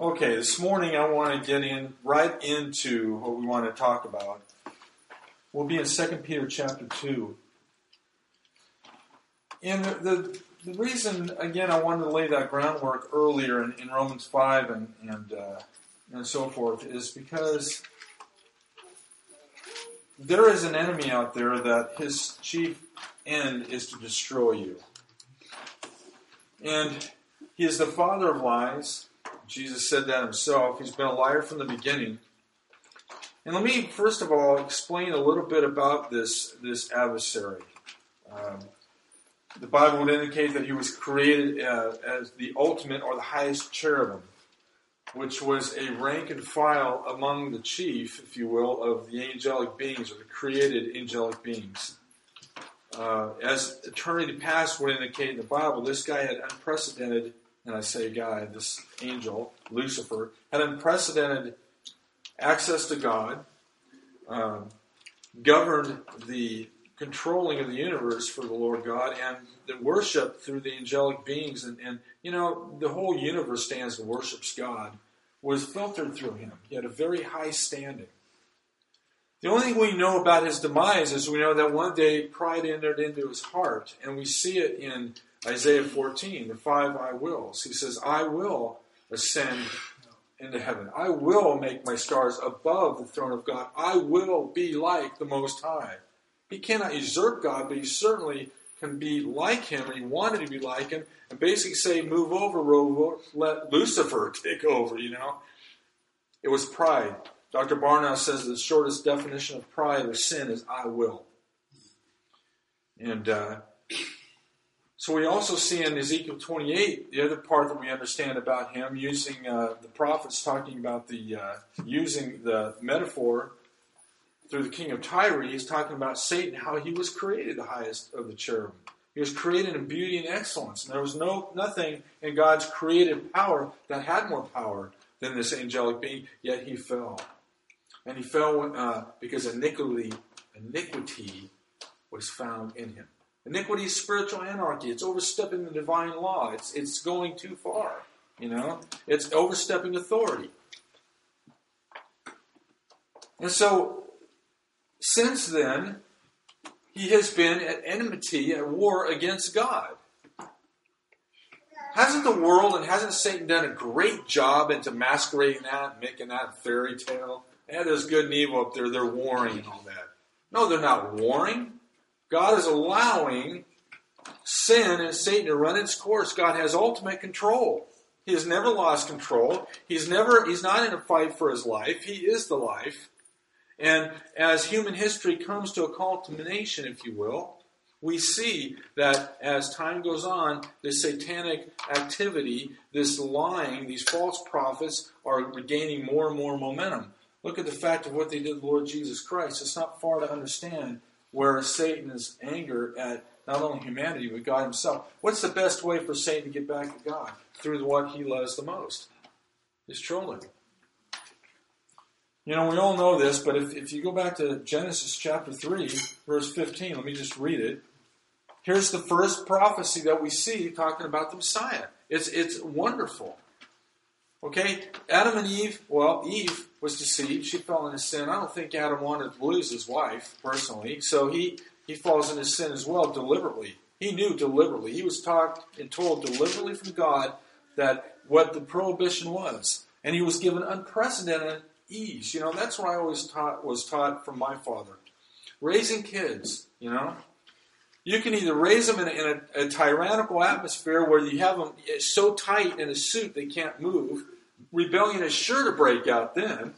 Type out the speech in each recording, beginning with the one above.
Okay, this morning I want to get in right into what we want to talk about. We'll be in 2 Peter chapter 2. And the, the, the reason, again, I wanted to lay that groundwork earlier in, in Romans 5 and, and, uh, and so forth is because there is an enemy out there that his chief end is to destroy you. And he is the father of lies Jesus said that himself. He's been a liar from the beginning. And let me first of all explain a little bit about this this adversary. Um, the Bible would indicate that he was created uh, as the ultimate or the highest cherubim, which was a rank and file among the chief, if you will, of the angelic beings or the created angelic beings. Uh, as eternity past would indicate in the Bible, this guy had unprecedented and I say guy, this angel, Lucifer, had unprecedented access to God, um, governed the controlling of the universe for the Lord God, and the worship through the angelic beings. And, and you know, the whole universe stands and worships God, was filtered through him. He had a very high standing. The only thing we know about his demise is we know that one day pride entered into his heart, and we see it in Isaiah 14, the five I wills. He says, I will ascend into heaven. I will make my stars above the throne of God. I will be like the Most High. He cannot usurp God, but he certainly can be like him, and he wanted to be like him, and basically say, Move over, Rover, let Lucifer take over, you know. It was pride. Dr. Barna says the shortest definition of pride or sin is I will. And uh, so we also see in Ezekiel 28 the other part that we understand about him using uh, the prophets talking about the uh, using the metaphor through the king of Tyre. He's talking about Satan, how he was created the highest of the cherubim. He was created in beauty and excellence, and there was no nothing in God's creative power that had more power than this angelic being. Yet he fell, and he fell uh, because iniquity iniquity was found in him. Iniquity is spiritual anarchy. It's overstepping the divine law. It's, it's going too far. You know? It's overstepping authority. And so, since then, he has been at enmity, at war against God. Hasn't the world and hasn't Satan done a great job into masquerading that, making that fairy tale? Yeah, there's good and evil up there, they're warring and all that. No, they're not warring. God is allowing sin and Satan to run its course. God has ultimate control. He has never lost control. He's never he's not in a fight for his life. He is the life. And as human history comes to a culmination, if you will, we see that as time goes on, this satanic activity, this lying, these false prophets are regaining more and more momentum. Look at the fact of what they did to the Lord Jesus Christ. It's not far to understand where Satan's anger at not only humanity but God Himself. What's the best way for Satan to get back at God? Through what he loves the most his children. You know, we all know this, but if, if you go back to Genesis chapter 3, verse 15, let me just read it. Here's the first prophecy that we see talking about the Messiah. It's, it's wonderful. Okay, Adam and Eve, well, Eve was deceived. She fell into sin. I don't think Adam wanted to lose his wife, personally. So he, he falls into sin as well, deliberately. He knew deliberately. He was taught and told deliberately from God that what the prohibition was. And he was given unprecedented ease. You know, that's what I always taught was taught from my father. Raising kids, you know. You can either raise them in, a, in a, a tyrannical atmosphere where you have them so tight in a suit they can't move, rebellion is sure to break out then.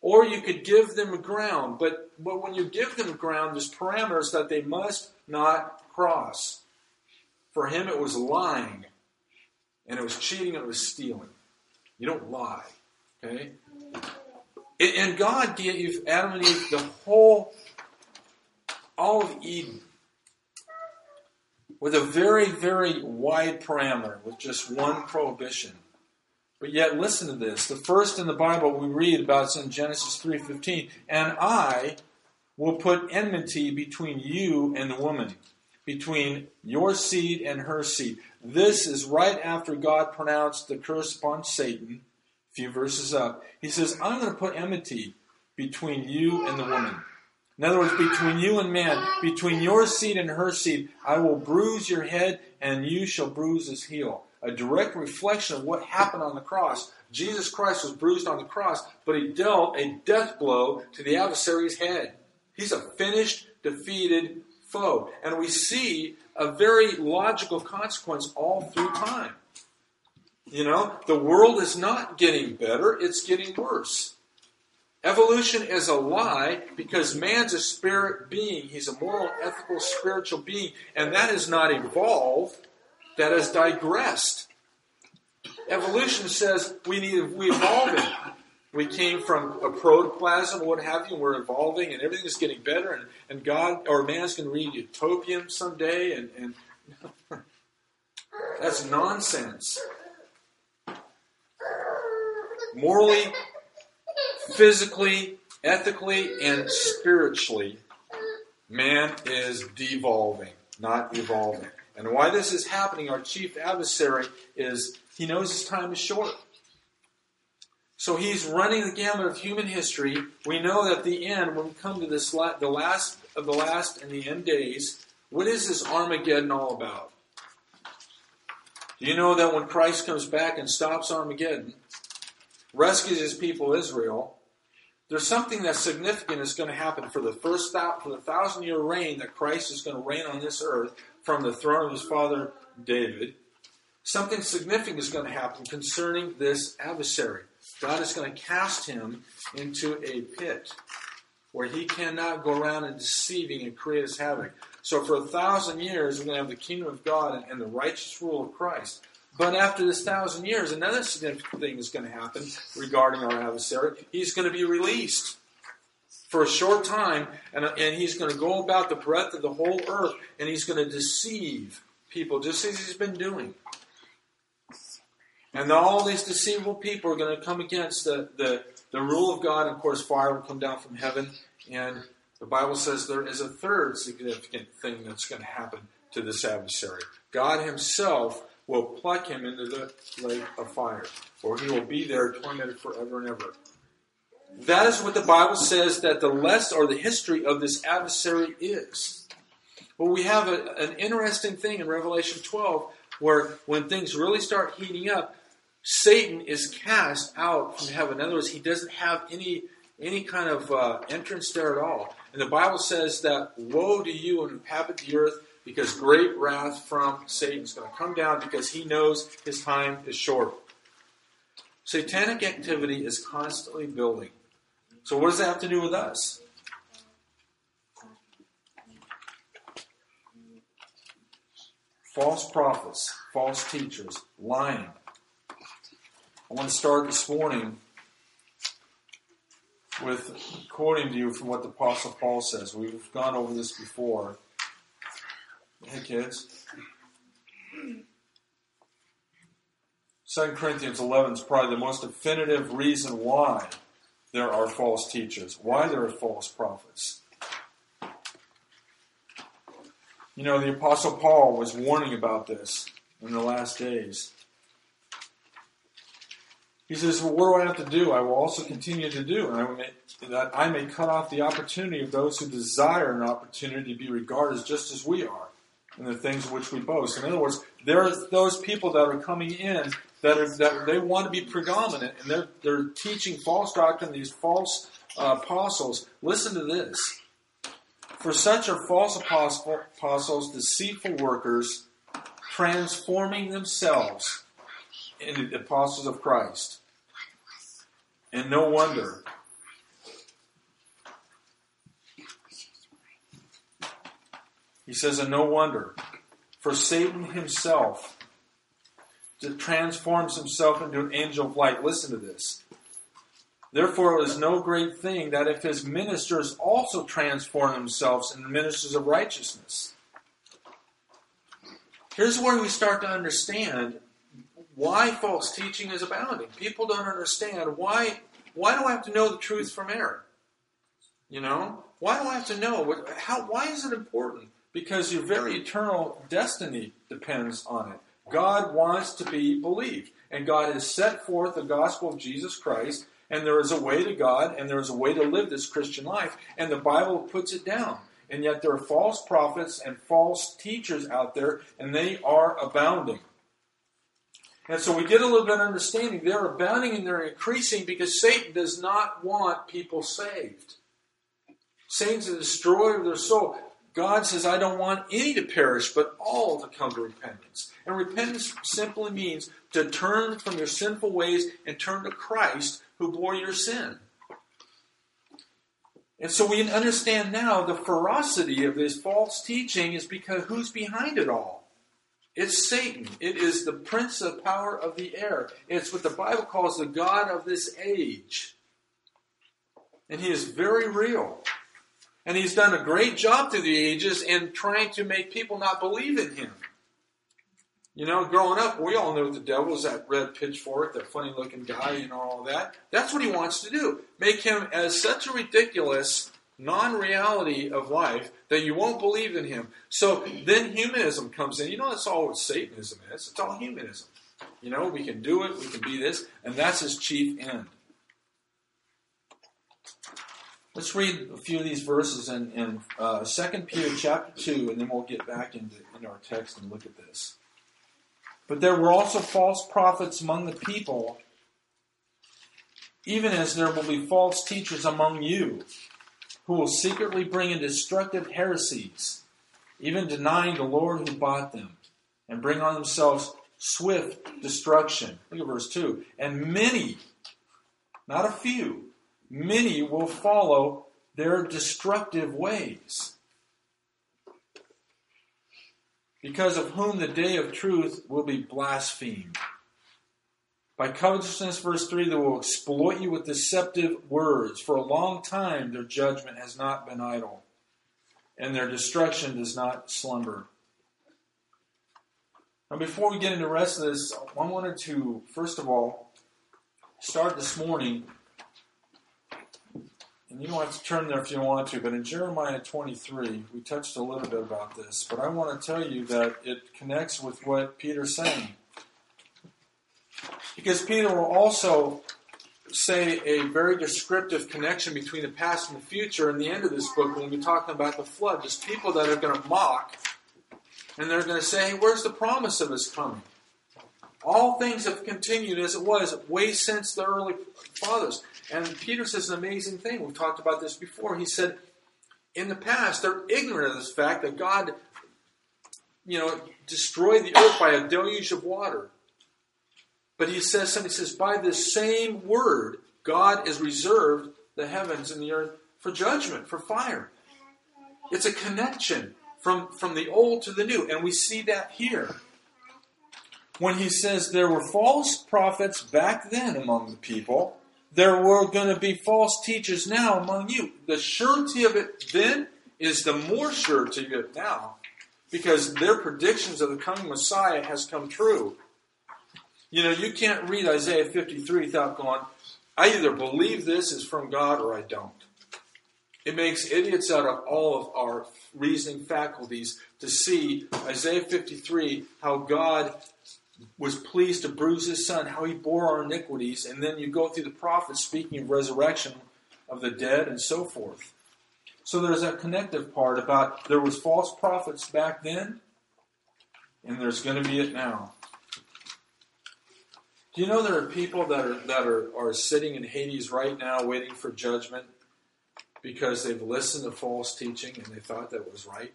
Or you could give them ground, but, but when you give them ground, there's parameters that they must not cross. For him, it was lying, and it was cheating, and it was stealing. You don't lie, okay? And God gave Adam and Eve the whole, all of Eden, with a very, very wide parameter, with just one prohibition. But yet, listen to this. The first in the Bible we read about is in Genesis 3.15. And I will put enmity between you and the woman, between your seed and her seed. This is right after God pronounced the curse upon Satan. a few verses up. He says, I'm going to put enmity between you and the woman. In other words, between you and man, between your seed and her seed, I will bruise your head and you shall bruise his heel. A direct reflection of what happened on the cross. Jesus Christ was bruised on the cross, but he dealt a death blow to the adversary's head. He's a finished, defeated foe. And we see a very logical consequence all through time. You know, the world is not getting better, it's getting worse. Evolution is a lie because man's a spirit being. He's a moral, ethical, spiritual being, and that has not evolved, that has digressed. Evolution says we need we evolving. We came from a protoplasm, what have you, and we're evolving, and everything is getting better, and, and God or man's to read utopian someday, and, and that's nonsense. Morally, physically, ethically, and spiritually, man is devolving, not evolving. And why this is happening, our chief adversary is he knows his time is short. So he's running the gamut of human history. We know that the end, when we come to this, the last of the last and the end days, what is this Armageddon all about? Do you know that when Christ comes back and stops Armageddon, rescues his people Israel, there's something that's significant is going to happen for the first for the thousand year reign that Christ is going to reign on this earth from the throne of his father David. Something significant is going to happen concerning this adversary. God is going to cast him into a pit where he cannot go around and deceiving and create his havoc. So for a thousand years, we're going to have the kingdom of God and the righteous rule of Christ. But after this thousand years, another significant thing is going to happen regarding our adversary. He's going to be released for a short time, and, and he's going to go about the breadth of the whole earth, and he's going to deceive people just as he's been doing. And all these deceivable people are going to come against the, the, the rule of God, and of course, fire will come down from heaven. And the Bible says there is a third significant thing that's going to happen to this adversary. God Himself will pluck him into the lake of fire, for he will be there tormented forever and ever. That is what the Bible says that the less or the history of this adversary is. But we have a, an interesting thing in Revelation 12 where when things really start heating up, Satan is cast out from heaven. In other words, he doesn't have any any kind of uh, entrance there at all. And the Bible says that woe to you and inhabit the earth because great wrath from Satan is going to come down because he knows his time is short. Satanic activity is constantly building. So, what does that have to do with us? False prophets, false teachers, lying. I want to start this morning with quoting to you from what the Apostle Paul says. We've gone over this before. Hey, kids. 2 Corinthians 11 is probably the most definitive reason why there are false teachers, why there are false prophets. You know, the Apostle Paul was warning about this in the last days. He says, Well, what do I have to do? I will also continue to do, and I may, that I may cut off the opportunity of those who desire an opportunity to be regarded just as we are in the things which we boast. In other words, there are those people that are coming in that are that they want to be predominant, and they're they're teaching false doctrine. These false uh, apostles. Listen to this. For such are false apostle, apostles, deceitful workers, transforming themselves into the apostles of Christ. And no wonder. He says, and no wonder, for Satan himself transforms himself into an angel of light. Listen to this. Therefore, it is no great thing that if his ministers also transform themselves into ministers of righteousness. Here's where we start to understand why false teaching is abounding. People don't understand why. Why do I have to know the truth from error? You know, why do I have to know? How? Why is it important? because your very eternal destiny depends on it. God wants to be believed. and God has set forth the gospel of Jesus Christ, and there is a way to God, and there is a way to live this Christian life, and the Bible puts it down. And yet there are false prophets and false teachers out there, and they are abounding. And so we get a little bit of understanding. They're abounding and they're increasing because Satan does not want people saved. Satan's the destroyer of their soul. God says, I don't want any to perish, but all to come to repentance. And repentance simply means to turn from your sinful ways and turn to Christ who bore your sin. And so we understand now the ferocity of this false teaching is because who's behind it all? It's Satan. It is the prince of power of the air. It's what the Bible calls the God of this age. And he is very real. And he's done a great job through the ages in trying to make people not believe in him. You know, growing up, we all know the devil is that red pitchfork, that funny looking guy, you know, all that. That's what he wants to do. Make him as such a ridiculous non reality of life that you won't believe in him. So then humanism comes in. You know, that's all what Satanism is. It's all humanism. You know, we can do it, we can be this, and that's his chief end. Let's read a few of these verses in, in uh, 2 Peter chapter 2, and then we'll get back into, into our text and look at this. But there were also false prophets among the people, even as there will be false teachers among you who will secretly bring in destructive heresies, even denying the Lord who bought them, and bring on themselves swift destruction. Look at verse 2. And many, not a few, many will follow their destructive ways. Because of whom the day of truth will be blasphemed. By covetousness, verse 3, they will exploit you with deceptive words. For a long time, their judgment has not been idle, and their destruction does not slumber. Now, before we get into the rest of this, I wanted to, first of all, start this morning, and you don't have to turn there if you want to, but in Jeremiah 23, we touched a little bit about this, but I want to tell you that it connects with what Peter's saying. Because Peter will also say a very descriptive connection between the past and the future in the end of this book when we're talking about the flood. There's people that are going to mock and they're going to say, hey, where's the promise of his coming? All things have continued as it was way since the early fathers. And Peter says an amazing thing. We've talked about this before. He said, in the past, they're ignorant of this fact that God, you know, destroyed the earth by a deluge of water. But he says something, he says, by this same word, God has reserved the heavens and the earth for judgment, for fire. It's a connection from, from the old to the new, and we see that here. When he says there were false prophets back then among the people, there were going to be false teachers now among you. The surety of it then is the more surety of it now, because their predictions of the coming Messiah has come true. You know, you can't read Isaiah 53 without going, I either believe this is from God or I don't. It makes idiots out of all of our reasoning faculties to see Isaiah 53, how God was pleased to bruise his son, how he bore our iniquities, and then you go through the prophets speaking of resurrection of the dead and so forth. So there's that connective part about there was false prophets back then, and there's going to be it now. Do you know there are people that are that are, are sitting in Hades right now waiting for judgment because they've listened to false teaching and they thought that was right?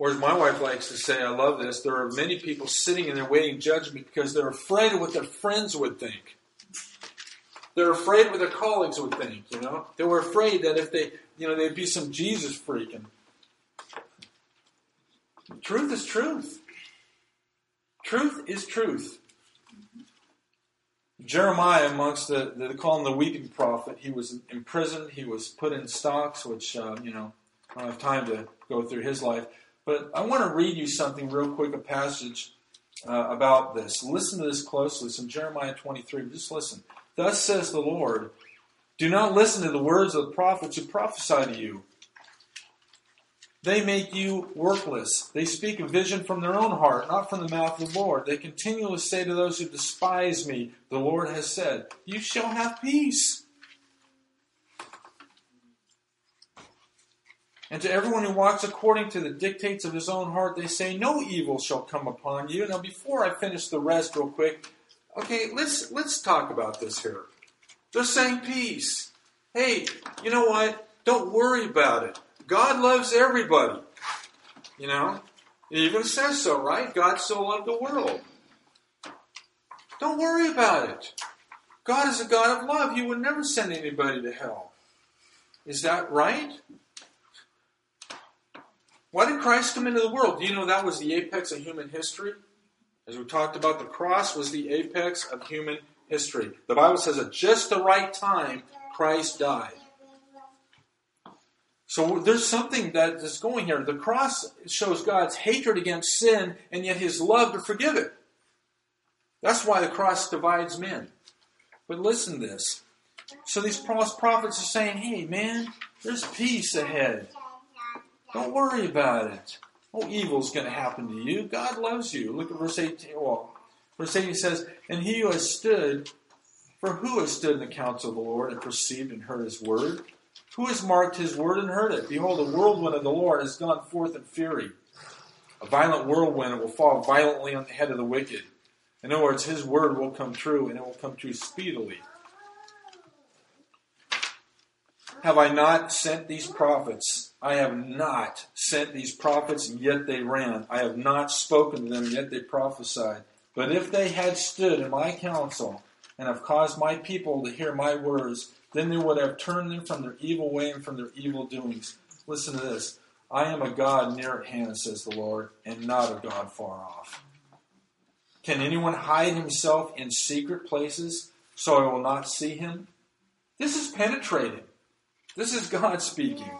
Or as my wife likes to say, I love this, there are many people sitting in there waiting judgment because they're afraid of what their friends would think. They're afraid of what their colleagues would think, you know? They were afraid that if they, you know, they'd be some Jesus freaking. Truth is truth. Truth is truth. Jeremiah, amongst the, they call him the weeping prophet, he was imprisoned, he was put in stocks, which, uh, you know, I don't have time to go through his life. But I want to read you something real quick, a passage uh, about this. Listen to this closely. It's in Jeremiah 23. Just listen. Thus says the Lord Do not listen to the words of the prophets who prophesy to you. They make you workless. They speak a vision from their own heart, not from the mouth of the Lord. They continually say to those who despise me, The Lord has said, You shall have peace. And to everyone who walks according to the dictates of his own heart, they say, No evil shall come upon you. Now, before I finish the rest, real quick, okay, let's let's talk about this here. They're saying peace. Hey, you know what? Don't worry about it. God loves everybody. You know? It even says so, right? God so loved the world. Don't worry about it. God is a God of love. He would never send anybody to hell. Is that right? Why did Christ come into the world? Do you know that was the apex of human history? As we talked about, the cross was the apex of human history. The Bible says at just the right time, Christ died. So there's something that is going here. The cross shows God's hatred against sin and yet his love to forgive it. That's why the cross divides men. But listen to this. So these prophets are saying, hey, man, there's peace ahead. Don't worry about it. No evil's going to happen to you. God loves you. Look at verse 18. Well, verse 18 says, And he who has stood, for who has stood in the counsel of the Lord and perceived and heard his word? Who has marked his word and heard it? Behold, the whirlwind of the Lord has gone forth in fury. A violent whirlwind will fall violently on the head of the wicked. In other words, his word will come true, and it will come true speedily. Have I not sent these prophets? I have not sent these prophets, and yet they ran. I have not spoken to them, yet they prophesied. But if they had stood in my counsel, and have caused my people to hear my words, then they would have turned them from their evil way and from their evil doings. Listen to this. I am a God near at hand, says the Lord, and not a God far off. Can anyone hide himself in secret places so I will not see him? This is penetrating. This is God speaking.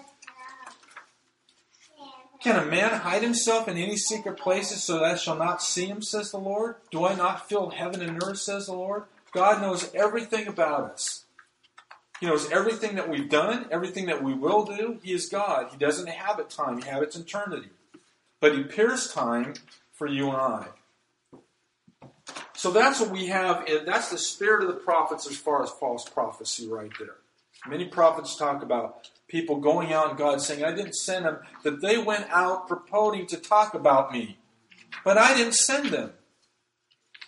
Can a man hide himself in any secret places so that I shall not see him, says the Lord? Do I not fill heaven and earth, says the Lord? God knows everything about us. He knows everything that we've done, everything that we will do. He is God. He doesn't inhabit time, He inhabits eternity. But He pierced time for you and I. So that's what we have. That's the spirit of the prophets as far as false prophecy right there. Many prophets talk about people going out and God saying, I didn't send them, that they went out purporting to talk about me. But I didn't send them.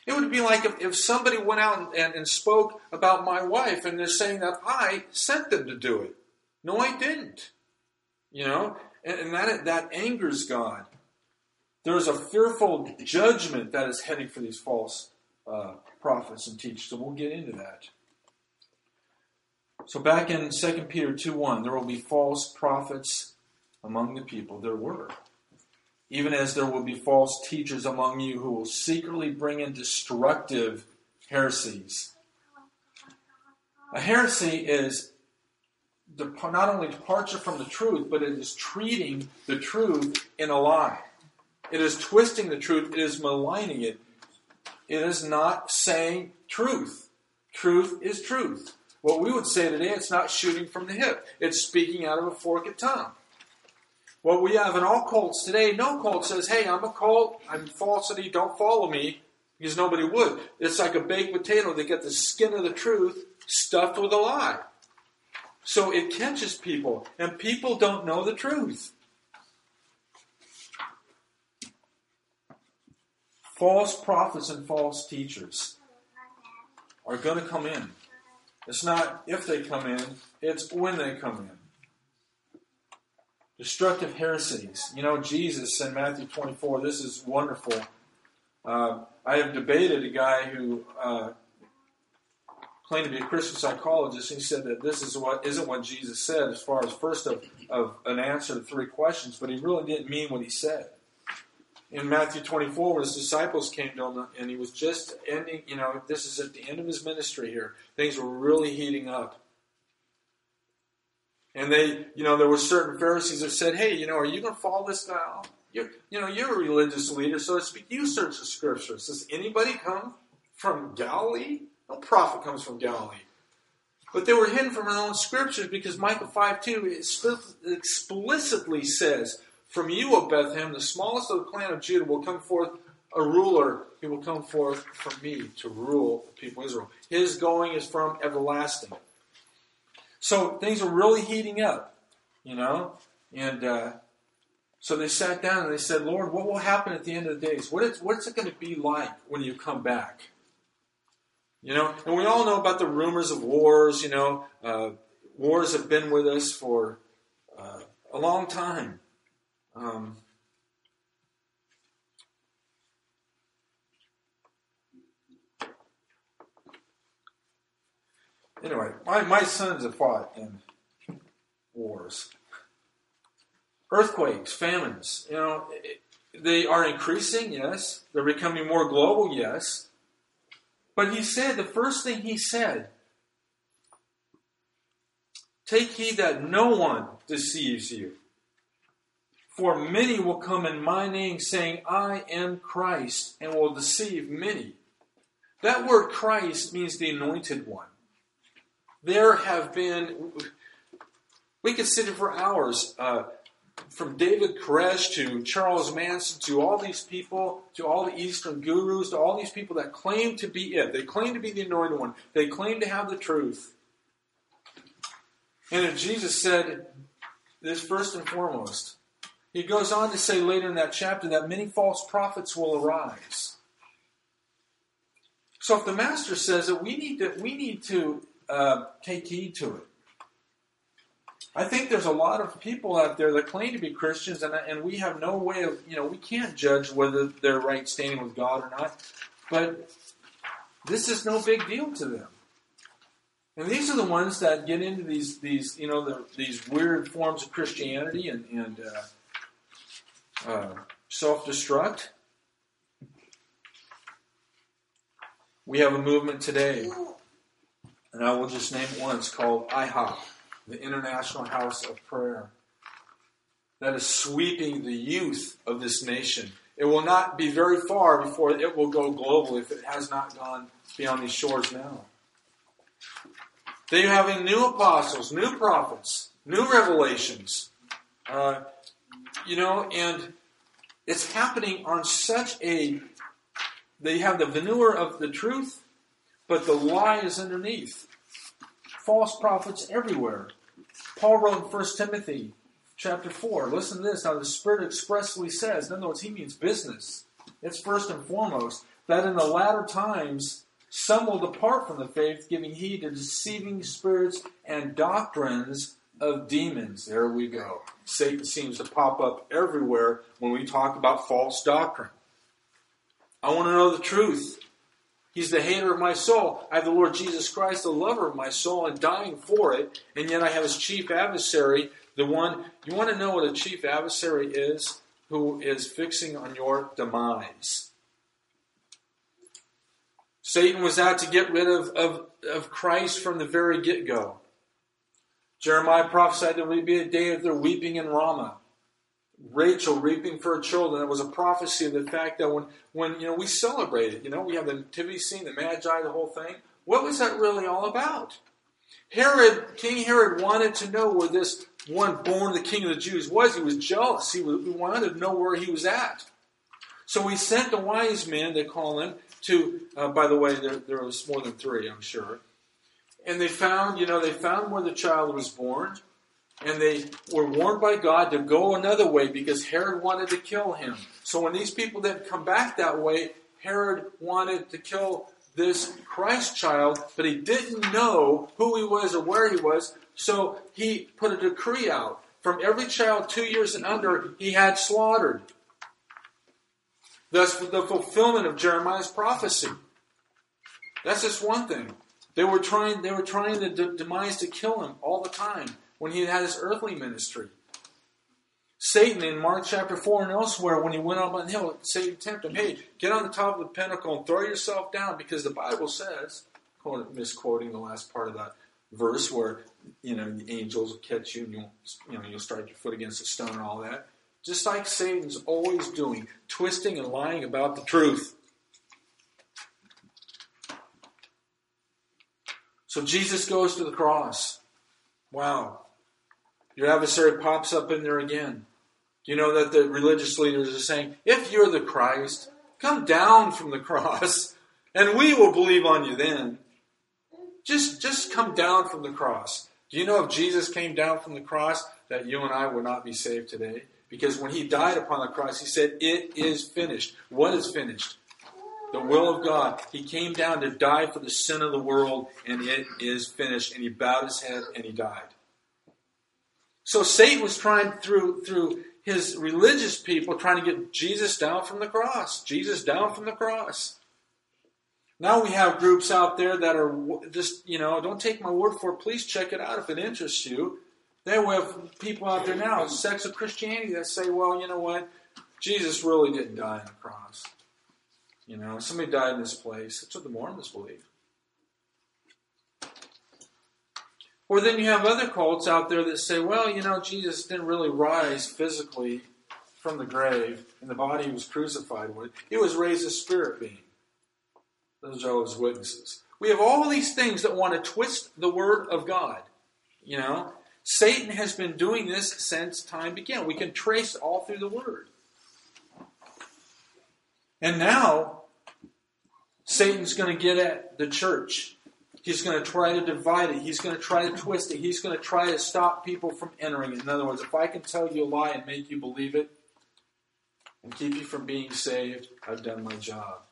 It would be like if, if somebody went out and, and, and spoke about my wife and they're saying that I sent them to do it. No, I didn't. You know, and, and that, that angers God. There's a fearful judgment that is heading for these false uh, prophets and teachers. and we'll get into that. So back in 2 Peter 2 1, there will be false prophets among the people. There were even as there will be false teachers among you who will secretly bring in destructive heresies. A heresy is not only departure from the truth, but it is treating the truth in a lie. It is twisting the truth, it is maligning it. It is not saying truth. Truth is truth. What we would say today, it's not shooting from the hip. It's speaking out of a forked tongue. What we have in all cults today, no cult says, hey, I'm a cult, I'm falsity, don't follow me, because nobody would. It's like a baked potato. They get the skin of the truth stuffed with a lie. So it catches people, and people don't know the truth. False prophets and false teachers are going to come in. It's not if they come in, it's when they come in destructive heresies. You know, Jesus in Matthew 24, this is wonderful. Uh, I have debated a guy who uh, claimed to be a Christian psychologist. And he said that this is what isn't what Jesus said as far as first of, of an answer to three questions, but he really didn't mean what he said. In Matthew 24, when his disciples came to him and he was just ending, you know, this is at the end of his ministry here. Things were really heating up. And they, you know, there were certain Pharisees that said, hey, you know, are you going to follow this guy? You're, you know, you're a religious leader, so to speak. You search the scriptures. Does anybody come from Galilee? No prophet comes from Galilee. But they were hidden from their own scriptures because Micah 5 2 explicitly says, From you, O Bethlehem, the smallest of the clan of Judah, will come forth a ruler. He will come forth from me to rule the people of Israel. His going is from everlasting. So things are really heating up, you know? And uh, so they sat down and they said, Lord, what will happen at the end of the days? What is, what's it going to be like when you come back? You know, and we all know about the rumors of wars, you know, uh, wars have been with us for uh, a long time. Um, anyway, my, my sons have fought in wars. Earthquakes, famines, you know, they are increasing, yes. They're becoming more global, yes. But he said, the first thing he said, take heed that no one deceives you. For many will come in my name saying, I am Christ, and will deceive many. That word Christ means the anointed one. There have been, we could sit here for hours, uh, from David Koresh to Charles Manson to all these people, to all the Eastern gurus, to all these people that claim to be it. They claim to be the anointed one. They claim to have the truth. And if Jesus said this first and foremost, he goes on to say later in that chapter that many false prophets will arise. So if the master says that we need to, we need to uh, take heed to it. I think there's a lot of people out there that claim to be Christians, and, and we have no way of, you know, we can't judge whether they're right standing with God or not. But this is no big deal to them. And these are the ones that get into these, these you know, the, these weird forms of Christianity and, and uh, uh, self-destruct. We have a movement today, and I will just name it once, called IHOP the International House of Prayer. That is sweeping the youth of this nation. It will not be very far before it will go global if it has not gone beyond these shores now. They're having new apostles, new prophets, new revelations. Uh, you know, and it's happening on such a. They have the veneer of the truth, but the lie is underneath false prophets everywhere. Paul wrote in 1 Timothy chapter 4, listen to this. Now, the Spirit expressly says, in other words, he means business. It's first and foremost that in the latter times some will depart from the faith, giving heed to deceiving spirits and doctrines of demons. There we go. Satan seems to pop up everywhere when we talk about false doctrine. I want to know the truth. He's the hater of my soul. I have the Lord Jesus Christ, the lover of my soul, and dying for it. And yet I have his chief adversary, the one. You want to know what a chief adversary is? Who is fixing on your demise. Satan was out to get rid of, of, of Christ from the very get go. Jeremiah prophesied there would be a day of their weeping in Ramah. Rachel reaping for her children. It was a prophecy of the fact that when, when you know we celebrate it, you know, we have the nativity scene, the Magi, the whole thing. What was that really all about? Herod, King Herod wanted to know where this one born the king of the Jews was. He was jealous. He, was, he wanted to know where he was at. So he sent the wise men, they call him, to, uh, by the way, there, there was more than three, I'm sure. And they found, you know, they found where the child was born and they were warned by God to go another way because Herod wanted to kill him. So when these people didn't come back that way, Herod wanted to kill this Christ child, but he didn't know who he was or where he was, so he put a decree out. From every child two years and under, he had slaughtered. Thus, the fulfillment of Jeremiah's prophecy. That's just one thing. They were trying. They were trying the demise to kill him all the time when he had his earthly ministry. Satan in Mark chapter 4 and elsewhere, when he went up on the hill, Satan tempted him, hey, get on the top of the pinnacle and throw yourself down because the Bible says, misquoting the last part of that verse where, you know, the angels will catch you and you'll, you know, you'll strike your foot against a stone and all that. Just like Satan's always doing, twisting and lying about the truth. So Jesus goes to the cross. Wow. Your adversary pops up in there again. You know that the religious leaders are saying, if you're the Christ, come down from the cross and we will believe on you then. Just, just come down from the cross. Do you know if Jesus came down from the cross that you and I would not be saved today? Because when he died upon the cross, he said, It is finished. What is finished? The will of God. He came down to die for the sin of the world, and it is finished. And he bowed his head and he died. So Satan was trying through through his religious people trying to get Jesus down from the cross. Jesus down from the cross. Now we have groups out there that are just, you know, don't take my word for it. Please check it out if it interests you. There we have people out there now, sects of Christianity, that say, well, you know what? Jesus really didn't die on the cross. You know, somebody died in this place. That's what the Mormons believe. Or then you have other cults out there that say, well, you know, Jesus didn't really rise physically from the grave and the body was crucified with. He was raised as a spirit being. Those are Jehovah's Witnesses. We have all these things that want to twist the word of God. You know, Satan has been doing this since time began. We can trace all through the word. And now, Satan's going to get at the church. He's going to try to divide it. He's going to try to twist it. He's going to try to stop people from entering it. In other words, if I can tell you a lie and make you believe it and keep you from being saved, I've done my job.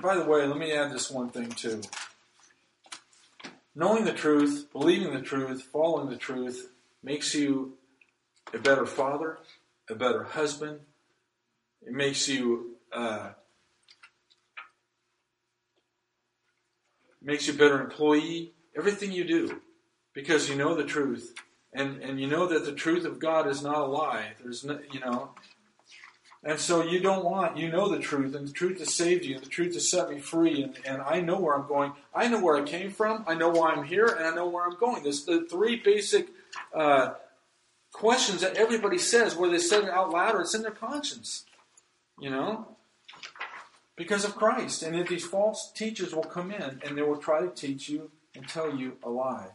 by the way, let me add this one thing too. Knowing the truth, believing the truth, following the truth makes you a better father, a better husband. It makes you uh, makes you a better employee. Everything you do, because you know the truth, and and you know that the truth of God is not a lie. There's no, you know, and so you don't want, you know the truth, and the truth has saved you, and the truth has set me free, and, and I know where I'm going. I know where I came from, I know why I'm here, and I know where I'm going. There's the three basic uh, questions that everybody says, whether they say it out loud or it's in their conscience. You know? Because of Christ. And if these false teachers will come in and they will try to teach you and tell you a lie.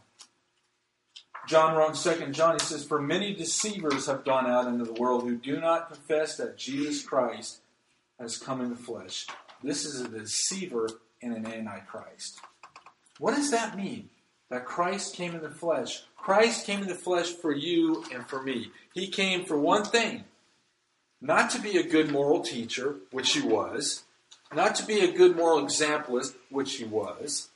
John wrote in Second John, he says, For many deceivers have gone out into the world who do not confess that Jesus Christ has come in the flesh. This is a deceiver and an antichrist. What does that mean? That Christ came in the flesh. Christ came in the flesh for you and for me. He came for one thing not to be a good moral teacher, which he was, not to be a good moral examplist, which he was,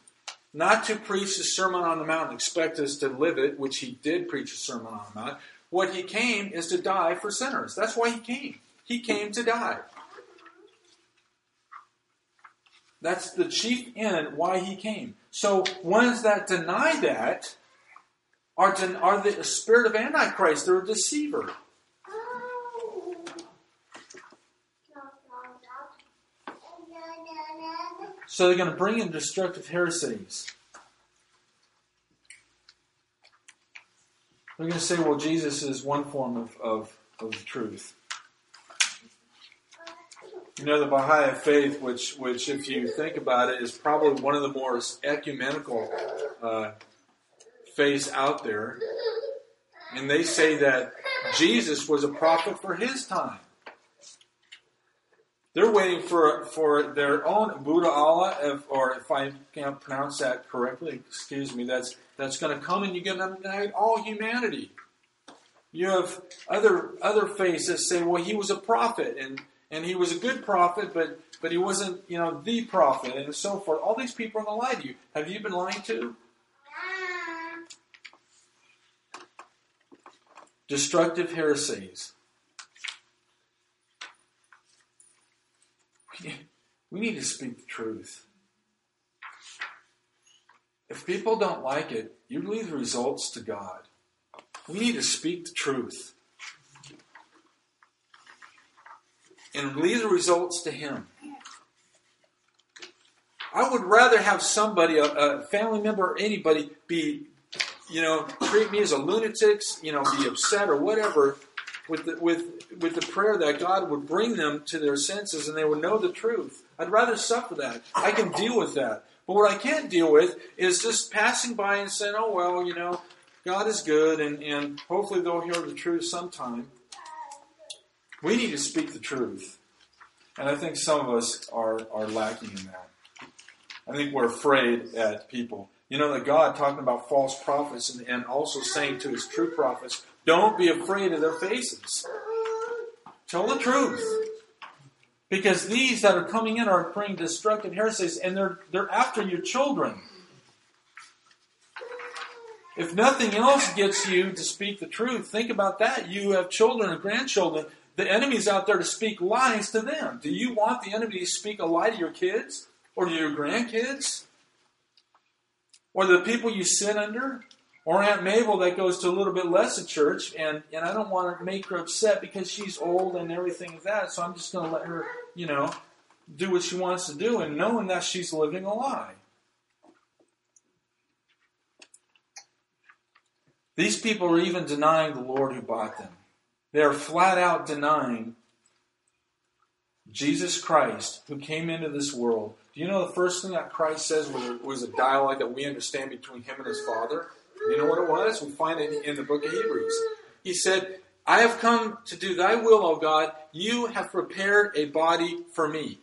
not to preach the Sermon on the Mount and expect us to live it, which he did preach a Sermon on the Mount. What he came is to die for sinners. That's why he came. He came to die. That's the chief end why he came. So ones that deny that are, are the spirit of Antichrist. They're a deceiver. So they're going to bring in destructive heresies. They're going to say, well, Jesus is one form of, of, of the truth. You know, the Baha'i faith, which, which, if you think about it, is probably one of the more ecumenical uh, faiths out there. And they say that Jesus was a prophet for his time. They're waiting for for their own Buddha Allah, if, or if I can't pronounce that correctly, excuse me. That's that's going to come and you're going to unite all humanity. You have other other faiths that say, well, he was a prophet and and he was a good prophet, but but he wasn't, you know, the prophet, and so forth. All these people are going to lie to you. Have you been lying to? Destructive heresies. We need to speak the truth. If people don't like it, you leave the results to God. We need to speak the truth and leave the results to Him. I would rather have somebody, a, a family member, or anybody, be, you know, treat me as a lunatic, you know, be upset or whatever, with the, with with the prayer that God would bring them to their senses and they would know the truth. I'd rather suffer that. I can deal with that. But what I can't deal with is just passing by and saying, oh, well, you know, God is good and, and hopefully they'll hear the truth sometime. We need to speak the truth. And I think some of us are, are lacking in that. I think we're afraid at people. You know, that God talking about false prophets and, and also saying to his true prophets, don't be afraid of their faces. Tell the truth. Because these that are coming in are bringing destructive heresies and they're, they're after your children. If nothing else gets you to speak the truth, think about that. You have children and grandchildren. The enemy's out there to speak lies to them. Do you want the enemy to speak a lie to your kids or to your grandkids? Or the people you sit under? Or Aunt Mabel that goes to a little bit less of church, and, and I don't want to make her upset because she's old and everything like that, so I'm just going to let her, you know, do what she wants to do, and knowing that she's living a lie. These people are even denying the Lord who bought them. They are flat out denying Jesus Christ who came into this world. Do you know the first thing that Christ says was a dialogue that we understand between him and his Father? You know what it was? We find it in the book of Hebrews. He said, I have come to do thy will, O God. You have prepared a body for me.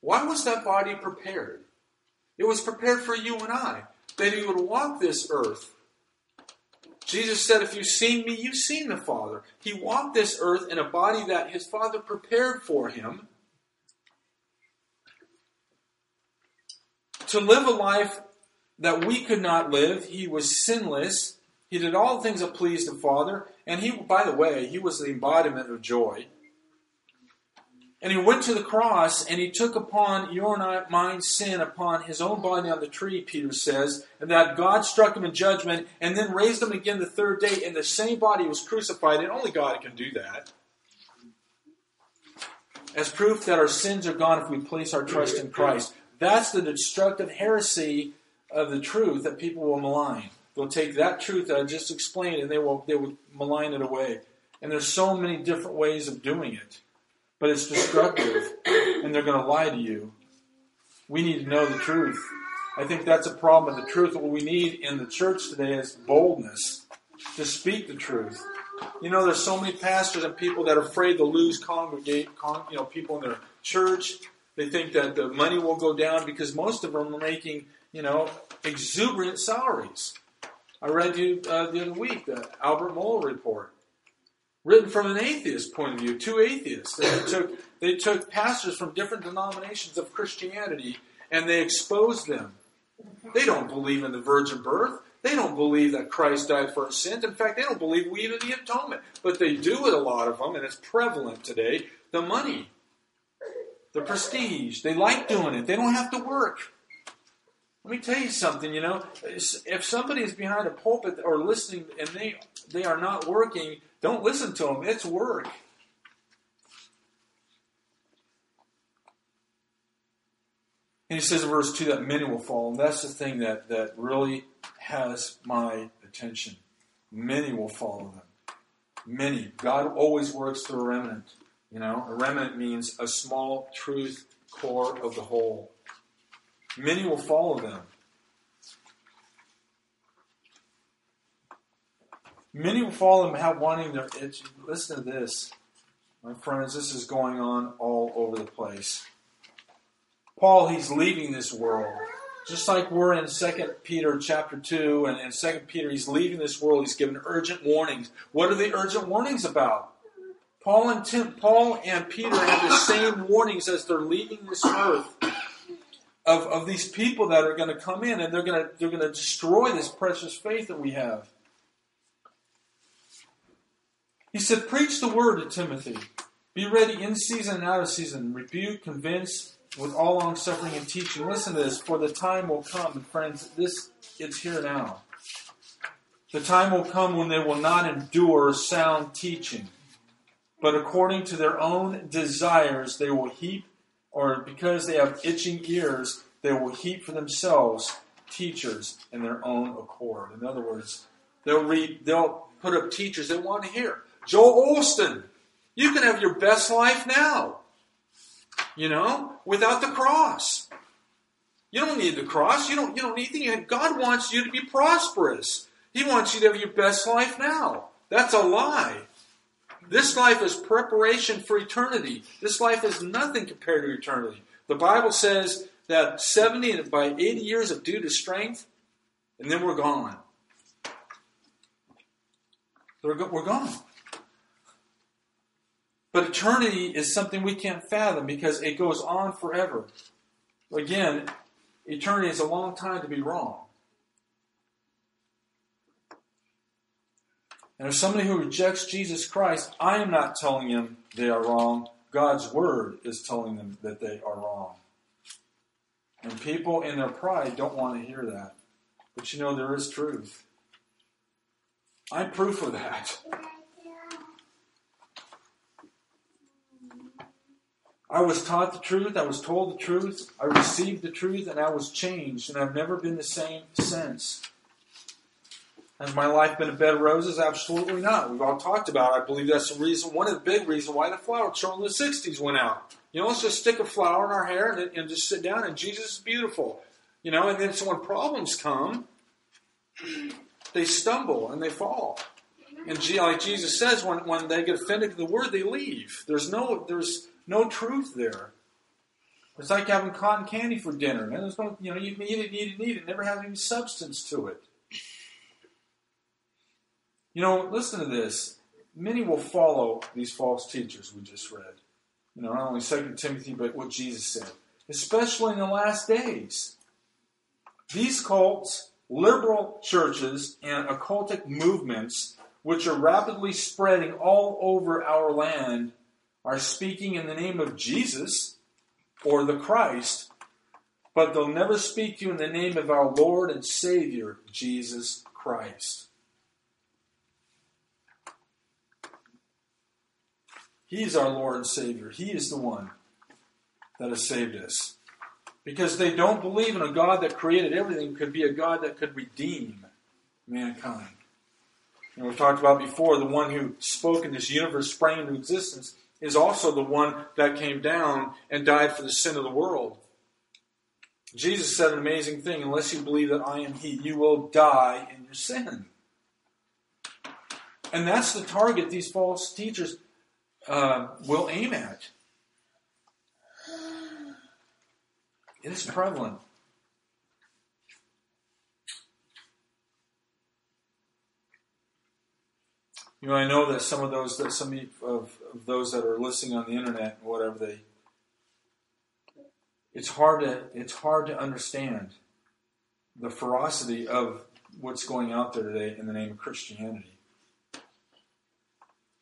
Why was that body prepared? It was prepared for you and I that he would walk this earth. Jesus said, If you've seen me, you've seen the Father. He walked this earth in a body that his Father prepared for him to live a life that we could not live. He was sinless. He did all things that pleased the Father. And he, by the way, he was the embodiment of joy. And he went to the cross and he took upon your and mine sin upon his own body on the tree, Peter says, and that God struck him in judgment and then raised him again the third day in the same body was crucified, and only God can do that. As proof that our sins are gone if we place our trust in Christ. That's the destructive heresy of the truth that people will malign. They'll take that truth that I just explained and they will they will malign it away. And there's so many different ways of doing it but it's destructive, and they're going to lie to you. We need to know the truth. I think that's a problem with the truth. What we need in the church today is boldness to speak the truth. You know, there's so many pastors and people that are afraid to lose congregate, con, you know, people in their church. They think that the money will go down because most of them are making, you know, exuberant salaries. I read you uh, the other week the Albert Mohler report written from an atheist point of view, two atheists. They took, they took pastors from different denominations of Christianity and they exposed them. They don't believe in the virgin birth. They don't believe that Christ died for our sins. In fact, they don't believe we even the atonement. But they do it, a lot of them, and it's prevalent today. The money, the prestige. They like doing it. They don't have to work. Let me tell you something, you know, if somebody is behind a pulpit or listening and they, they are not working, don't listen to them. It's work. And he says in verse 2 that many will fall. And that's the thing that, that really has my attention. Many will follow them. Many. God always works through a remnant. You know, a remnant means a small truth core of the whole. Many will follow them. Many will follow them have wanting their itch. Listen to this. My friends, this is going on all over the place. Paul, he's leaving this world. Just like we're in 2 Peter chapter 2 and in 2 Peter, he's leaving this world. He's given urgent warnings. What are the urgent warnings about? Paul and Tim, Paul and Peter have the same warnings as they're leaving this earth of, of these people that are going to come in and they're going to they're going to destroy this precious faith that we have. He said, Preach the word to Timothy. Be ready in season and out of season. Rebuke, convince with all long suffering and teaching. Listen to this, for the time will come, and friends, this it's here now. The time will come when they will not endure sound teaching, but according to their own desires they will heap, or because they have itching ears, they will heap for themselves teachers in their own accord. In other words, they'll read, they'll put up teachers they want to hear. Joel Osteen, you can have your best life now. You know, without the cross. You don't need the cross. You don't, you don't need anything. God wants you to be prosperous. He wants you to have your best life now. That's a lie. This life is preparation for eternity. This life is nothing compared to eternity. The Bible says that 70 and by 80 years of due to strength, and then we're gone. We're gone. But eternity is something we can't fathom because it goes on forever. Again, eternity is a long time to be wrong. And if somebody who rejects Jesus Christ, I am not telling them they are wrong. God's word is telling them that they are wrong. And people in their pride don't want to hear that. But you know, there is truth. I'm proof of that. I was taught the truth, I was told the truth, I received the truth, and I was changed, and I've never been the same since. Has my life been a bed of roses? Absolutely not. We've all talked about it. I believe that's the reason, one of the big reasons why the flower show in the 60s went out. You know, let's just stick a flower in our hair and, and just sit down, and Jesus is beautiful. You know, and then so when problems come, they stumble and they fall. And like Jesus says, when, when they get offended to the word, they leave. There's no, there's, no truth there. It's like having cotton candy for dinner. And there's no, you know, you eat it, eat it, eat it. Never has any substance to it. You know, listen to this. Many will follow these false teachers we just read. You know, not only 2 Timothy, but what Jesus said. Especially in the last days. These cults, liberal churches, and occultic movements, which are rapidly spreading all over our land, are speaking in the name of Jesus or the Christ, but they'll never speak to you in the name of our Lord and Savior, Jesus Christ. He's our Lord and Savior. He is the one that has saved us. Because they don't believe in a God that created everything could be a God that could redeem mankind. And we've talked about before, the one who spoke in this universe sprang into existence is also the one that came down and died for the sin of the world. Jesus said an amazing thing unless you believe that I am He, you will die in your sin. And that's the target these false teachers uh, will aim at. It is prevalent. You know, I know that some of those that some of, of those that are listening on the internet whatever they it's hard to it's hard to understand the ferocity of what's going out there today in the name of Christianity.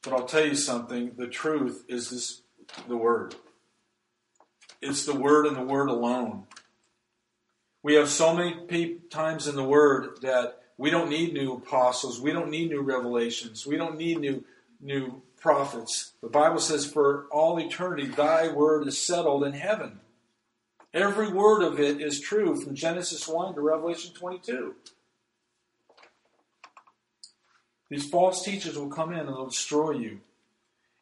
But I'll tell you something, the truth is this the word. It's the word and the word alone. We have so many times in the word that we don't need new apostles. We don't need new revelations. We don't need new new prophets. The Bible says, For all eternity, thy word is settled in heaven. Every word of it is true from Genesis 1 to Revelation 22. These false teachers will come in and they'll destroy you.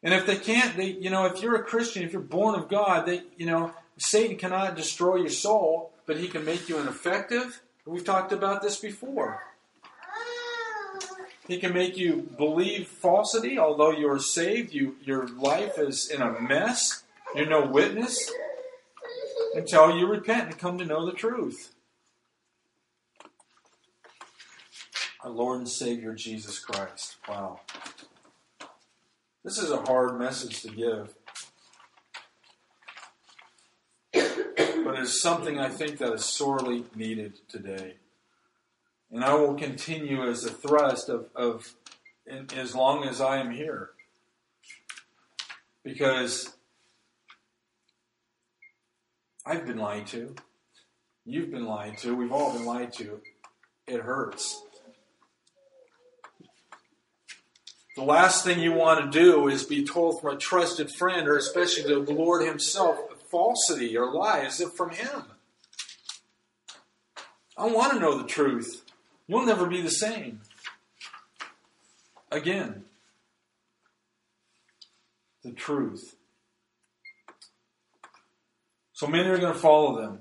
And if they can't, they, you know, if you're a Christian, if you're born of God, they, you know, Satan cannot destroy your soul, but he can make you ineffective. We've talked about this before. He can make you believe falsity, although you're saved. You, your life is in a mess. You're no witness until you repent and come to know the truth. Our Lord and Savior Jesus Christ. Wow. This is a hard message to give. But it's something I think that is sorely needed today. And I will continue as a thrust of, of in, as long as I am here. Because I've been lied to. You've been lied to. We've all been lied to. It hurts. The last thing you want to do is be told from a trusted friend, or especially the Lord Himself, falsity or lie as if from Him. I want to know the truth. You'll never be the same again. The truth. So many are going to follow them.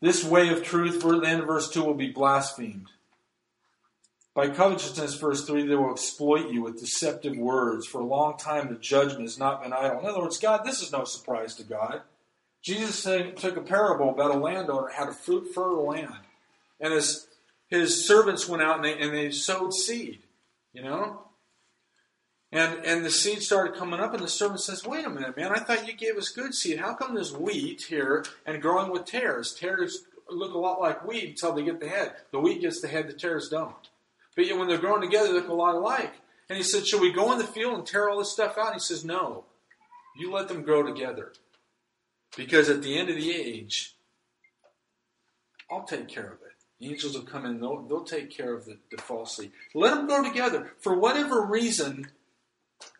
This way of truth, the end of verse 2, will be blasphemed. By covetousness, verse 3, they will exploit you with deceptive words. For a long time, the judgment has not been idle. In other words, God, this is no surprise to God. Jesus took a parable about a landowner had a fruit fertile land. And his, his servants went out and they, and they sowed seed, you know? And, and the seed started coming up, and the servant says, Wait a minute, man, I thought you gave us good seed. How come there's wheat here and growing with tares? Tares look a lot like wheat until they get the head. The wheat gets the head, the tares don't. But yet when they're growing together, they look a lot alike. And he said, Should we go in the field and tear all this stuff out? And he says, No. You let them grow together. Because at the end of the age, I'll take care of it. The angels will come in, they'll, they'll take care of the, the false seed. Let them grow together. For whatever reason,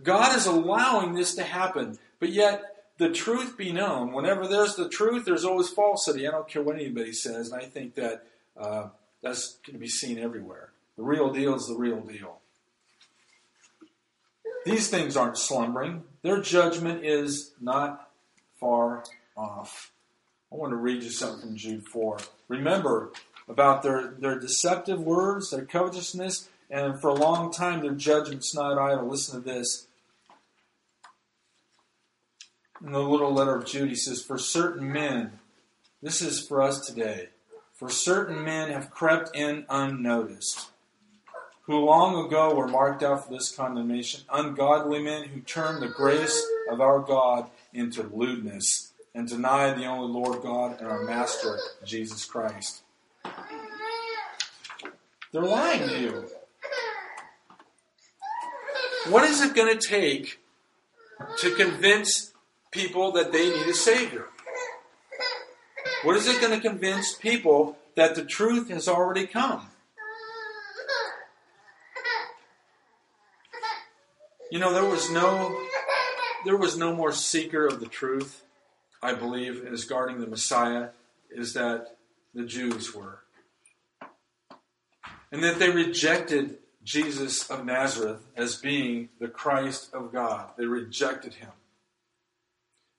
God is allowing this to happen. But yet, the truth be known. Whenever there's the truth, there's always falsity. I don't care what anybody says, and I think that uh, that's going to be seen everywhere. The real deal is the real deal. These things aren't slumbering. Their judgment is not far off. I want to read you something from Jude 4. Remember about their, their deceptive words, their covetousness, and for a long time their judgment's not idle. Listen to this. In the little letter of Jude, he says, For certain men, this is for us today, for certain men have crept in unnoticed who long ago were marked out for this condemnation, ungodly men who turn the grace of our God into lewdness and deny the only Lord God and our Master, Jesus Christ. They're lying to you. What is it going to take to convince people that they need a Savior? What is it going to convince people that the truth has already come? You know, there was no there was no more seeker of the truth, I believe, as guarding the Messiah, is that the Jews were. And that they rejected Jesus of Nazareth as being the Christ of God. They rejected him.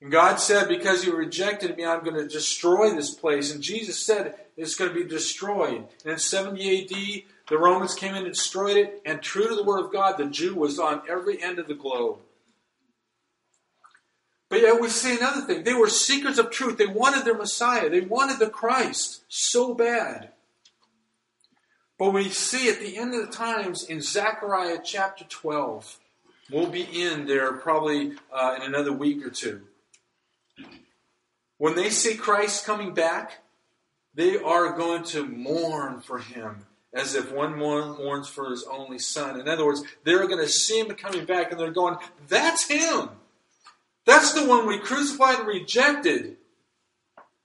And God said, Because you rejected me, I'm going to destroy this place. And Jesus said it's going to be destroyed. And in 70 AD, the Romans came in and destroyed it, and true to the word of God, the Jew was on every end of the globe. But yet we see another thing. They were seekers of truth. They wanted their Messiah. They wanted the Christ so bad. But we see at the end of the times in Zechariah chapter 12, we'll be in there probably uh, in another week or two. When they see Christ coming back, they are going to mourn for him as if one mourns for his only son. In other words, they're going to see him coming back and they're going, That's him! That's the one we crucified and rejected.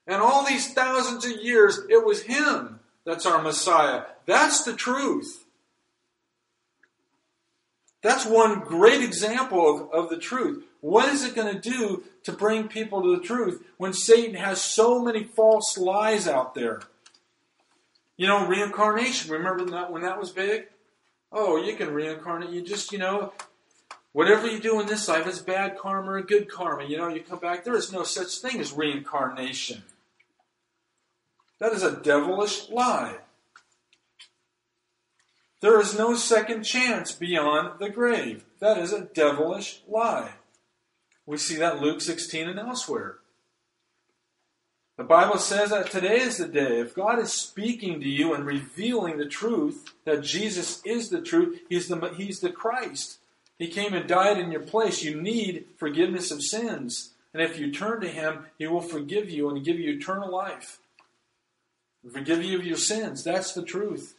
And all these thousands of years, it was him that's our Messiah. That's the truth. That's one great example of, of the truth. What is it going to do to bring people to the truth when Satan has so many false lies out there? You know, reincarnation. Remember that when that was big? Oh, you can reincarnate. You just, you know, whatever you do in this life is bad karma or good karma. You know, you come back. There is no such thing as reincarnation. That is a devilish lie. There is no second chance beyond the grave. That is a devilish lie. We see that Luke 16 and elsewhere. The Bible says that today is the day. If God is speaking to you and revealing the truth, that Jesus is the truth, He's the, he's the Christ. He came and died in your place. You need forgiveness of sins. And if you turn to Him, He will forgive you and give you eternal life. Forgive you of your sins. That's the truth.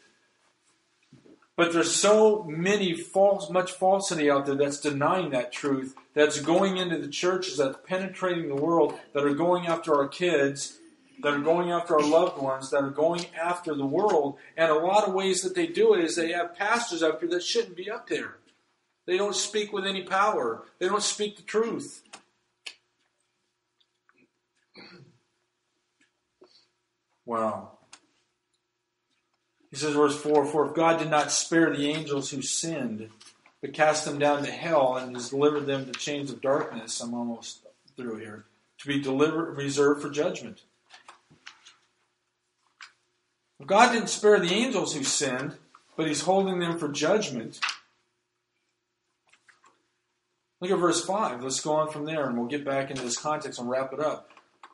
But there's so many false, much falsity out there that's denying that truth, that's going into the churches, that's penetrating the world, that are going after our kids, that are going after our loved ones, that are going after the world. And a lot of ways that they do it is they have pastors up here that shouldn't be up there. They don't speak with any power. They don't speak the truth. Wow. He says, verse 4 For if God did not spare the angels who sinned, but cast them down to hell and has delivered them to chains of darkness, I'm almost through here, to be delivered, reserved for judgment. If God didn't spare the angels who sinned, but he's holding them for judgment. Look at verse 5. Let's go on from there and we'll get back into this context and wrap it up.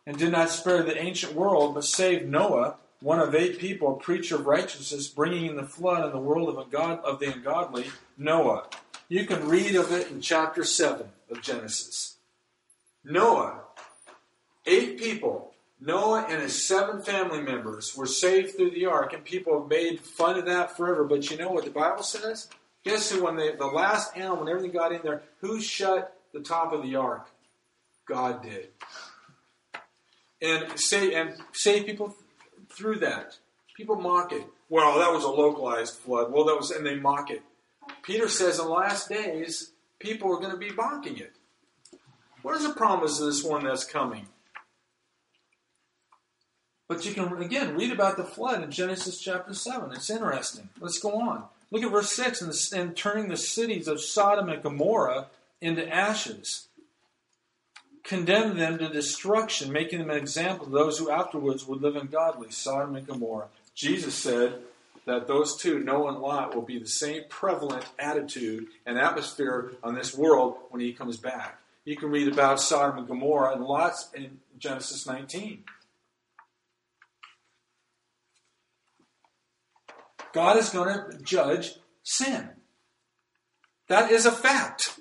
And did not spare the ancient world, but saved Noah, one of eight people, a preacher of righteousness, bringing in the flood in the world of, God, of the ungodly, Noah. You can read of it in chapter 7 of Genesis. Noah, eight people, Noah and his seven family members were saved through the ark, and people have made fun of that forever. But you know what the Bible says? Guess who, when they, the last animal, when everything got in there, who shut the top of the ark? God did. And say and save people through that. People mock it. Well, that was a localized flood. Well, that was, and they mock it. Peter says in the last days, people are going to be mocking it. What is the promise of this one that's coming? But you can, again, read about the flood in Genesis chapter 7. It's interesting. Let's go on. Look at verse 6 and, and turning the cities of Sodom and Gomorrah into ashes. Condemn them to destruction, making them an example of those who afterwards would live in godly, Sodom and Gomorrah. Jesus said that those two, Noah and Lot, will be the same prevalent attitude and atmosphere on this world when he comes back. You can read about Sodom and Gomorrah and Lot's in Genesis 19. God is going to judge sin. That is a fact.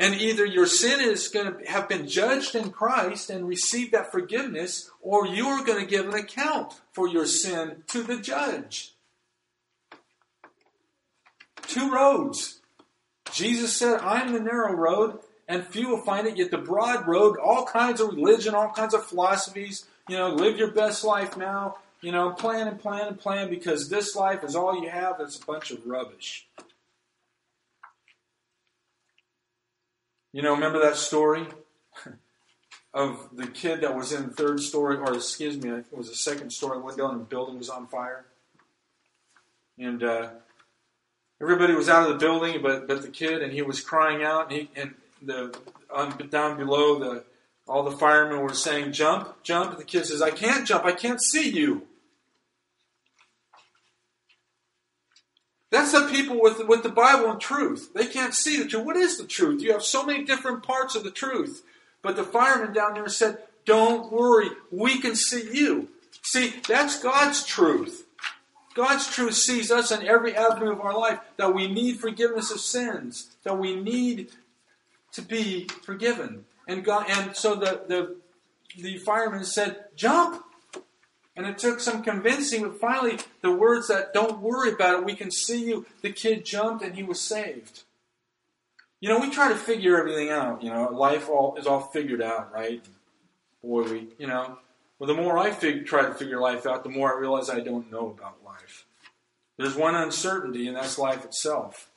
And either your sin is going to have been judged in Christ and receive that forgiveness, or you are going to give an account for your sin to the judge. Two roads. Jesus said, I'm the narrow road, and few will find it, yet the broad road, all kinds of religion, all kinds of philosophies, you know, live your best life now, you know, plan and plan and plan because this life is all you have. It's a bunch of rubbish. You know, remember that story of the kid that was in the third story, or excuse me, it was the second story window and the building was on fire? And uh, everybody was out of the building, but but the kid, and he was crying out, and, he, and the on, down below the all the firemen were saying, "Jump, jump!" And the kid says, "I can't jump. I can't see you." That's the people with, with the Bible and truth. They can't see the truth. What is the truth? You have so many different parts of the truth. But the fireman down there said, Don't worry, we can see you. See, that's God's truth. God's truth sees us in every avenue of our life that we need forgiveness of sins, that we need to be forgiven. And God and so the the, the fireman said, Jump. And it took some convincing, but finally, the words that, don't worry about it, we can see you. The kid jumped and he was saved. You know, we try to figure everything out. You know, life all is all figured out, right? Boy, we, you know, well, the more I fig- try to figure life out, the more I realize I don't know about life. There's one uncertainty, and that's life itself.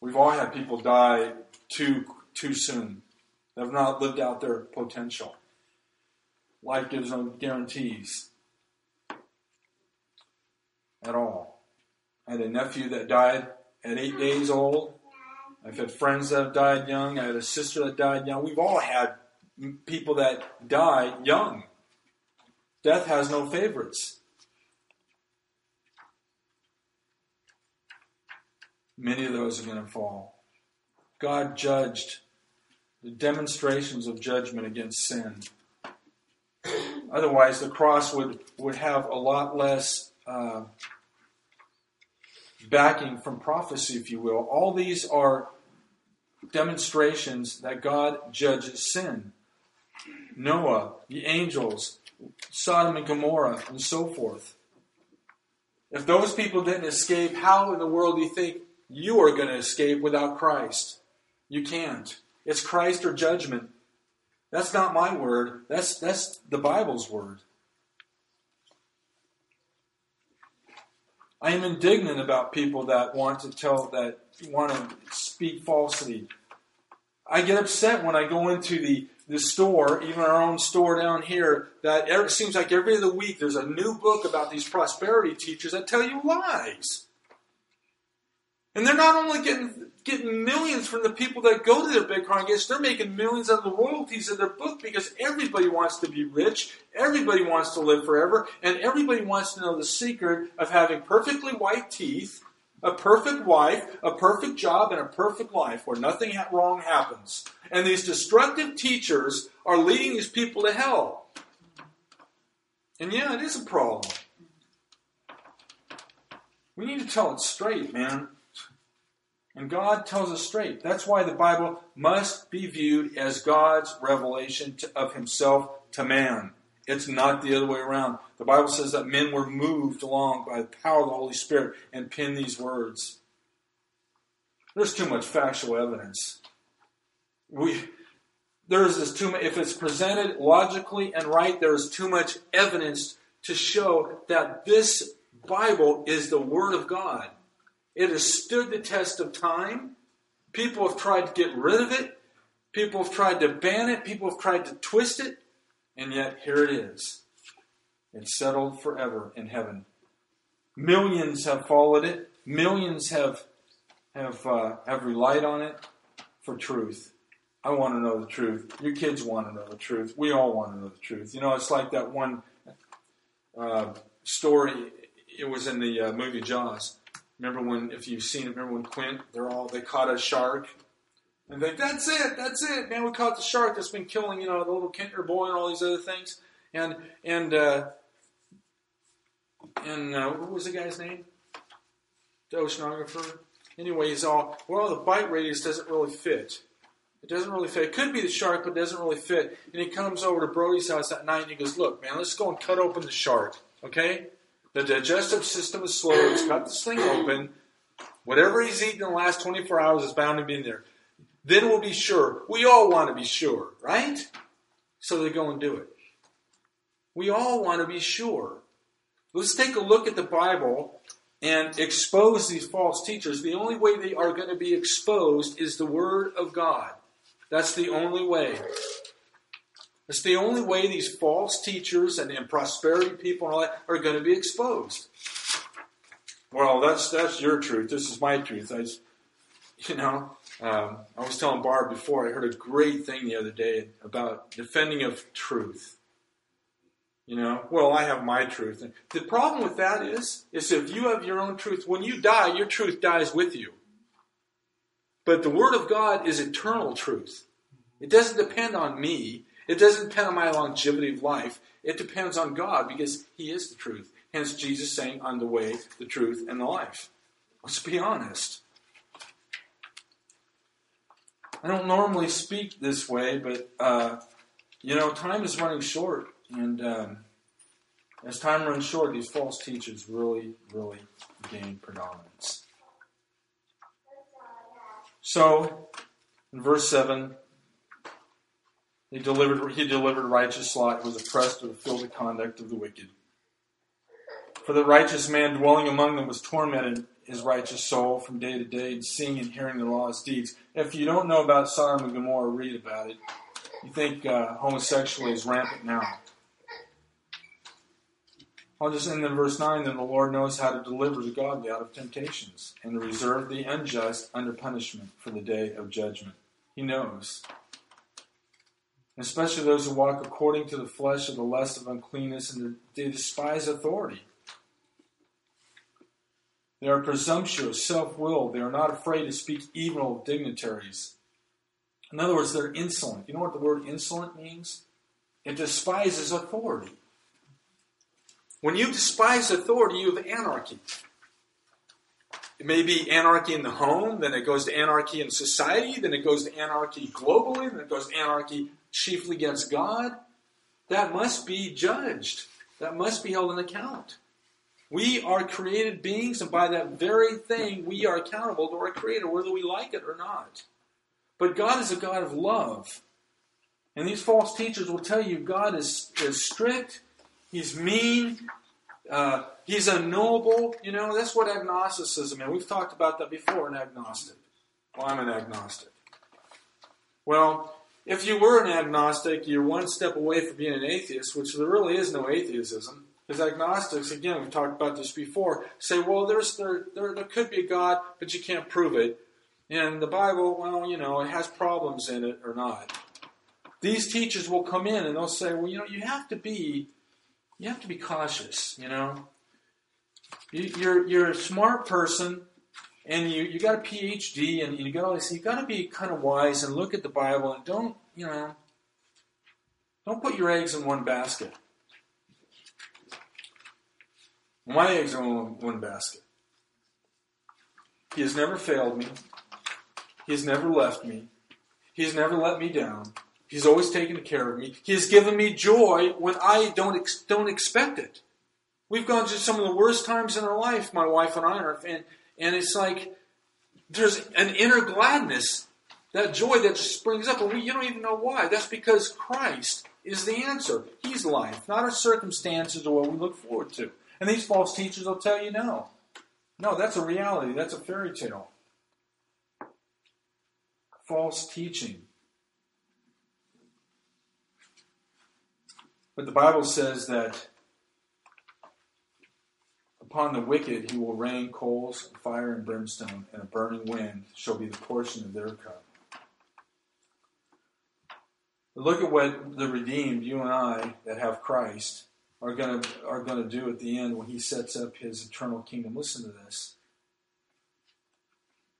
We've all had people die too too soon. They have not lived out their potential. Life gives no guarantees at all. I had a nephew that died at eight days old. I've had friends that have died young. I had a sister that died young. We've all had people that die young. Death has no favorites. Many of those are going to fall. God judged the demonstrations of judgment against sin Otherwise, the cross would, would have a lot less uh, backing from prophecy, if you will. All these are demonstrations that God judges sin. Noah, the angels, Sodom and Gomorrah, and so forth. If those people didn't escape, how in the world do you think you are going to escape without Christ? You can't. It's Christ or judgment. That's not my word. That's that's the Bible's word. I am indignant about people that want to tell that want to speak falsity. I get upset when I go into the the store, even our own store down here, that it seems like every other week there's a new book about these prosperity teachers that tell you lies. And they're not only getting getting millions from the people that go to their big congregations. They're making millions of the royalties of their book because everybody wants to be rich, everybody wants to live forever, and everybody wants to know the secret of having perfectly white teeth, a perfect wife, a perfect job, and a perfect life where nothing wrong happens. And these destructive teachers are leading these people to hell. And yeah, it is a problem. We need to tell it straight, man. And God tells us straight. That's why the Bible must be viewed as God's revelation to, of Himself to man. It's not the other way around. The Bible says that men were moved along by the power of the Holy Spirit and penned these words. There's too much factual evidence. We, there's this too much, if it's presented logically and right, there's too much evidence to show that this Bible is the Word of God. It has stood the test of time. People have tried to get rid of it. People have tried to ban it. People have tried to twist it. And yet, here it is. It's settled forever in heaven. Millions have followed it. Millions have have uh, have relied on it for truth. I want to know the truth. Your kids want to know the truth. We all want to know the truth. You know, it's like that one uh, story. It was in the uh, movie Jaws. Remember when, if you've seen it, remember when Quint, they're all, they caught a shark. And they that's it, that's it, man, we caught the shark that's been killing, you know, the little Kintner boy and all these other things. And, and, uh, and, uh, what was the guy's name? The oceanographer. Anyway, he's all, well, the bite radius doesn't really fit. It doesn't really fit. It could be the shark, but it doesn't really fit. And he comes over to Brody's house that night and he goes, look, man, let's go and cut open the shark, okay? The digestive system is slow. It's got this thing open. Whatever he's eaten in the last 24 hours is bound to be in there. Then we'll be sure. We all want to be sure, right? So they go and do it. We all want to be sure. Let's take a look at the Bible and expose these false teachers. The only way they are going to be exposed is the Word of God. That's the only way. It's the only way these false teachers and, prosperity people and all that are going to be exposed. Well, that's that's your truth. This is my truth. I, you know, um, I was telling Barb before. I heard a great thing the other day about defending of truth. You know, well, I have my truth. The problem with that is, is if you have your own truth, when you die, your truth dies with you. But the Word of God is eternal truth. It doesn't depend on me. It doesn't depend on my longevity of life. It depends on God because He is the truth. Hence, Jesus saying, I'm the way, the truth, and the life. Let's be honest. I don't normally speak this way, but, uh, you know, time is running short. And um, as time runs short, these false teachers really, really gain predominance. So, in verse 7, he delivered, he delivered righteous Lot, who was oppressed with the conduct of the wicked. For the righteous man dwelling among them was tormented his righteous soul from day to day, seeing and hearing the lawless deeds. If you don't know about Sodom and Gomorrah, read about it. You think uh, homosexuality is rampant now. I'll just end in verse 9. Then the Lord knows how to deliver the godly out of temptations and to reserve the unjust under punishment for the day of judgment. He knows especially those who walk according to the flesh of the lust of uncleanness, and they despise authority. They are presumptuous, self willed. They are not afraid to speak evil of dignitaries. In other words, they're insolent. You know what the word insolent means? It despises authority. When you despise authority, you have anarchy. It may be anarchy in the home, then it goes to anarchy in society, then it goes to anarchy globally, then it goes to anarchy chiefly against God, that must be judged. That must be held in account. We are created beings, and by that very thing, we are accountable to our Creator, whether we like it or not. But God is a God of love. And these false teachers will tell you God is, is strict, He's mean, uh, He's unknowable. You know, that's what agnosticism is. We've talked about that before, an agnostic. Well, I'm an agnostic. Well, if you were an agnostic, you're one step away from being an atheist, which there really is no atheism. Because agnostics, again, we've talked about this before, say, well, there's there, there, there could be a God, but you can't prove it. And the Bible, well, you know, it has problems in it or not. These teachers will come in and they'll say, well, you know, you have to be, you have to be cautious, you know. You, you're, you're a smart person and you, you got a PhD and you got all this, you got to be kind of wise and look at the Bible and don't, you know, don't put your eggs in one basket. My eggs are in one basket. He has never failed me. He has never left me. He has never let me down. He's always taken care of me. He has given me joy when I don't ex- don't expect it. We've gone through some of the worst times in our life, my wife and I, and and it's like there's an inner gladness, that joy that just springs up, and we, you don't even know why. That's because Christ is the answer. He's life, not our circumstances or what we look forward to. And these false teachers will tell you no. No, that's a reality. That's a fairy tale. False teaching. But the Bible says that upon the wicked he will rain coals, fire, and brimstone, and a burning wind shall be the portion of their cup. But look at what the redeemed, you and I, that have Christ, are going to are going to do at the end when he sets up his eternal kingdom. Listen to this.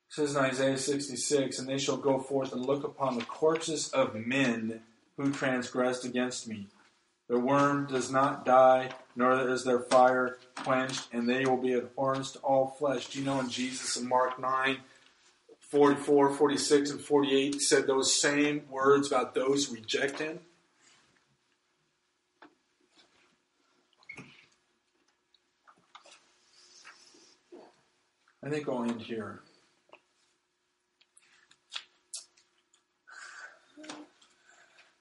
It says in Isaiah 66, and they shall go forth and look upon the corpses of men who transgressed against me. Their worm does not die, nor is their fire quenched, and they will be abhorrence to all flesh. Do you know in Jesus in Mark 9, 44, 46, and 48 said those same words about those who reject him? I think I'll end here.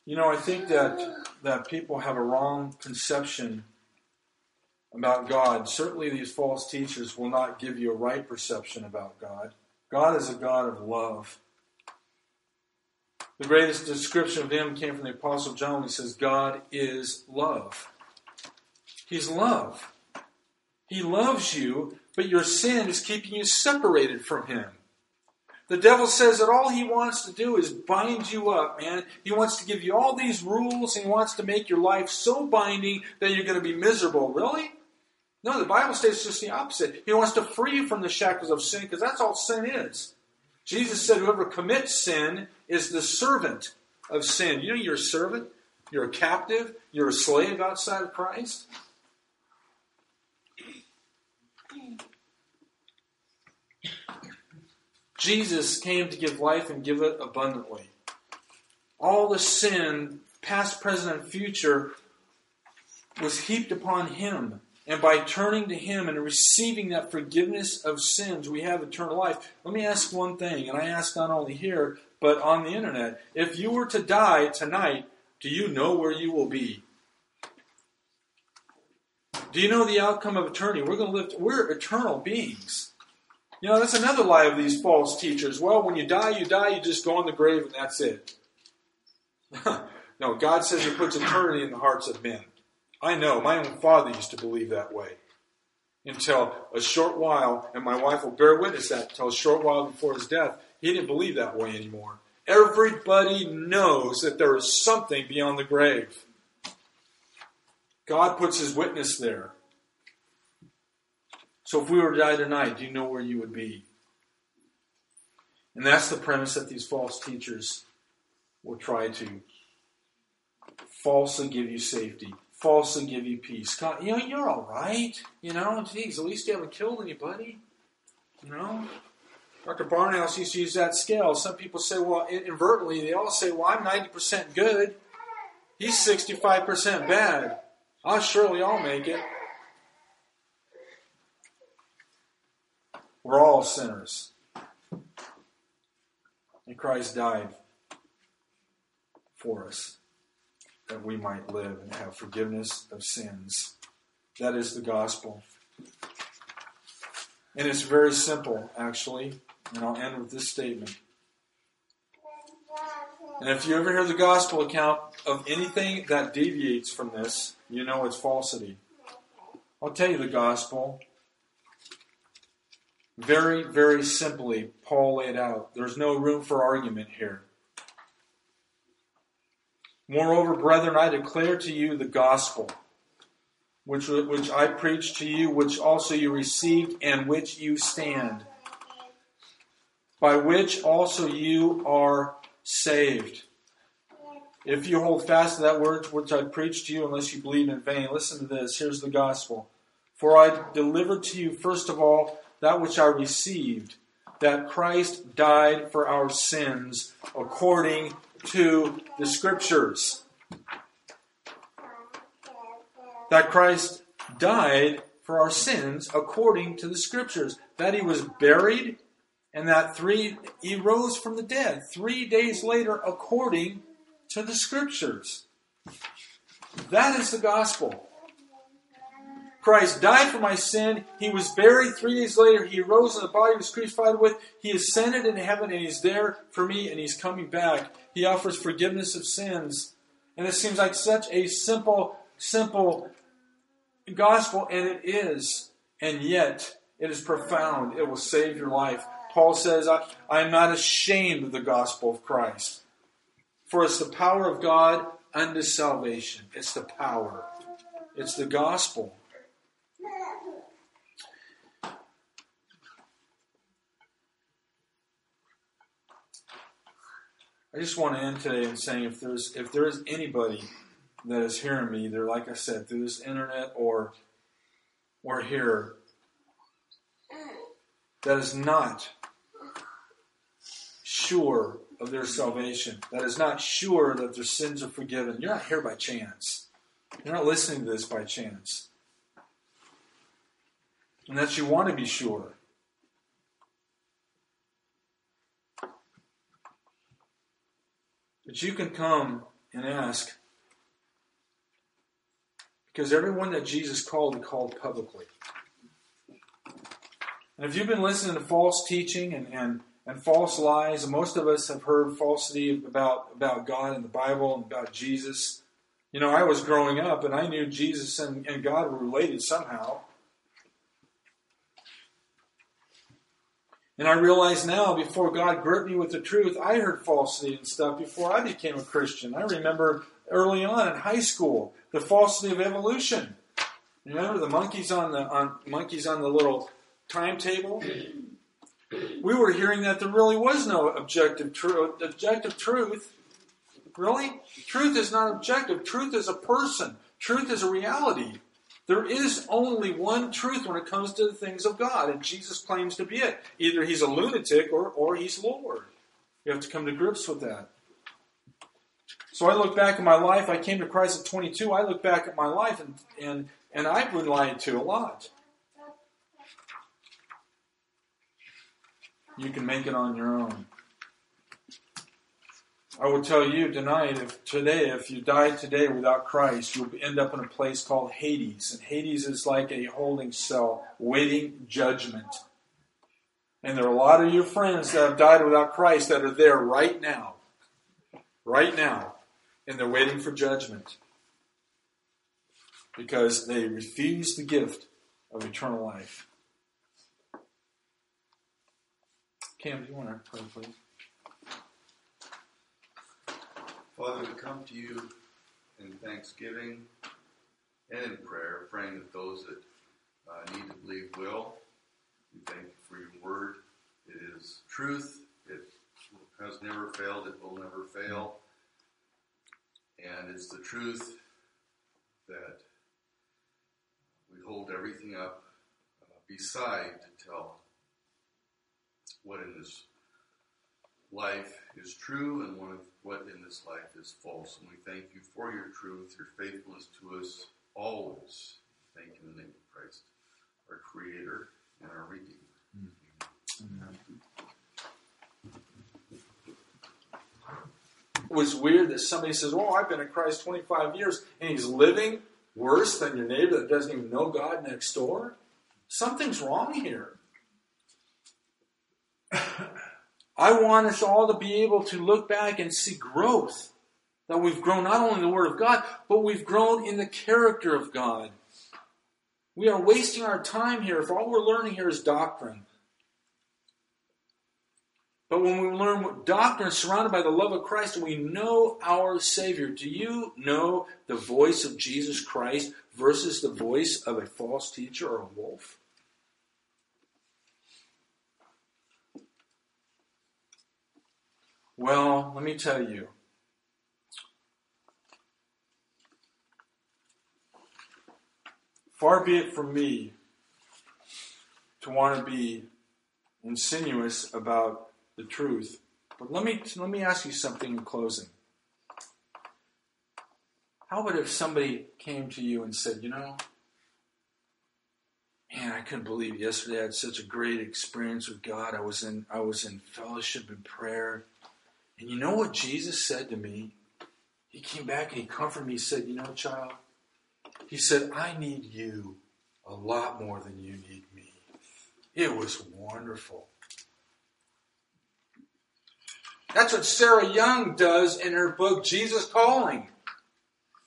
You know, I think that that people have a wrong conception about God. Certainly, these false teachers will not give you a right perception about God. God is a God of love. The greatest description of Him came from the Apostle John. He says, God is love. He's love. He loves you, but your sin is keeping you separated from Him. The devil says that all he wants to do is bind you up, man. He wants to give you all these rules and he wants to make your life so binding that you're going to be miserable. Really? No, the Bible states just the opposite. He wants to free you from the shackles of sin because that's all sin is. Jesus said, Whoever commits sin is the servant of sin. You know, you're a servant, you're a captive, you're a slave outside of Christ. Jesus came to give life and give it abundantly. All the sin, past, present, and future, was heaped upon him. And by turning to him and receiving that forgiveness of sins, we have eternal life. Let me ask one thing, and I ask not only here, but on the internet. If you were to die tonight, do you know where you will be? Do you know the outcome of eternity? We're going to live, we're eternal beings. You know, that's another lie of these false teachers. Well, when you die, you die, you just go in the grave and that's it. no, God says He puts eternity in the hearts of men. I know, my own father used to believe that way. Until a short while, and my wife will bear witness that, until a short while before his death, he didn't believe that way anymore. Everybody knows that there is something beyond the grave. God puts his witness there. So if we were to die tonight, do you know where you would be? And that's the premise that these false teachers will try to falsely give you safety, falsely give you peace. You know, you're all right. You know, geez, at least you haven't killed anybody. You know, Dr. Barnhouse used to use that scale. Some people say, well, inadvertently, they all say, well, I'm 90% good. He's 65% bad. I'll surely I'll make it. We're all sinners. And Christ died for us that we might live and have forgiveness of sins. That is the gospel. And it's very simple, actually. And I'll end with this statement. And if you ever hear the gospel account of anything that deviates from this, you know it's falsity. I'll tell you the gospel Very, very simply, Paul laid out. There's no room for argument here. Moreover, brethren, I declare to you the gospel, which, which I preached to you, which also you received, and which you stand, by which also you are saved. If you hold fast to that word which I preached to you, unless you believe in vain, listen to this. Here's the gospel. For I delivered to you, first of all, that which I received, that Christ died for our sins according to the Scriptures. That Christ died for our sins according to the Scriptures. That he was buried, and that three he rose from the dead three days later according to the Scriptures. That is the gospel. Christ died for my sin. He was buried three days later. He rose in the body he was crucified with. He ascended into heaven and he's there for me and he's coming back. He offers forgiveness of sins. And it seems like such a simple, simple gospel, and it is. And yet, it is profound. It will save your life. Paul says, I, I am not ashamed of the gospel of Christ. For it's the power of God unto salvation. It's the power. It's the gospel. I just want to end today in saying if there's if there is anybody that is hearing me, they're like I said, through this internet or or here, that is not sure of their salvation, that is not sure that their sins are forgiven. You're not here by chance. You're not listening to this by chance. And that you want to be sure. But you can come and ask because everyone that Jesus called, he called publicly. And if you've been listening to false teaching and, and, and false lies, most of us have heard falsity about, about God and the Bible and about Jesus. You know, I was growing up and I knew Jesus and, and God were related somehow. And I realize now, before God gripped me with the truth, I heard falsity and stuff before I became a Christian. I remember early on in high school the falsity of evolution. Remember the monkeys on the on monkeys on the little timetable? We were hearing that there really was no objective truth. Objective truth, really? Truth is not objective. Truth is a person. Truth is a reality. There is only one truth when it comes to the things of God, and Jesus claims to be it. Either he's a lunatic or, or he's Lord. You have to come to grips with that. So I look back at my life. I came to Christ at 22. I look back at my life, and, and, and I've been lied to a lot. You can make it on your own. I will tell you tonight, if today, if you die today without Christ, you'll end up in a place called Hades. And Hades is like a holding cell, waiting judgment. And there are a lot of your friends that have died without Christ that are there right now. Right now. And they're waiting for judgment. Because they refuse the gift of eternal life. Cam, do you want to pray, please? Father, we come to you in thanksgiving and in prayer, praying that those that uh, need to believe will. We thank you for your word. It is truth. It has never failed. It will never fail. And it's the truth that we hold everything up uh, beside to tell what in this life is true and one of what in this life is false. And we thank you for your truth, your faithfulness to us always. Thank you in the name of Christ, our Creator and our Redeemer. It was weird that somebody says, Oh, I've been in Christ 25 years, and he's living worse than your neighbor that doesn't even know God next door. Something's wrong here. I want us all to be able to look back and see growth. That we've grown not only in the Word of God, but we've grown in the character of God. We are wasting our time here if all we're learning here is doctrine. But when we learn doctrine surrounded by the love of Christ we know our Savior, do you know the voice of Jesus Christ versus the voice of a false teacher or a wolf? Well, let me tell you. Far be it from me to want to be insinuous about the truth. But let me let me ask you something in closing. How about if somebody came to you and said, you know, man, I couldn't believe yesterday I had such a great experience with God. I was in I was in fellowship and prayer. And you know what Jesus said to me? He came back and he comforted me. He said, You know, child, he said, I need you a lot more than you need me. It was wonderful. That's what Sarah Young does in her book, Jesus Calling,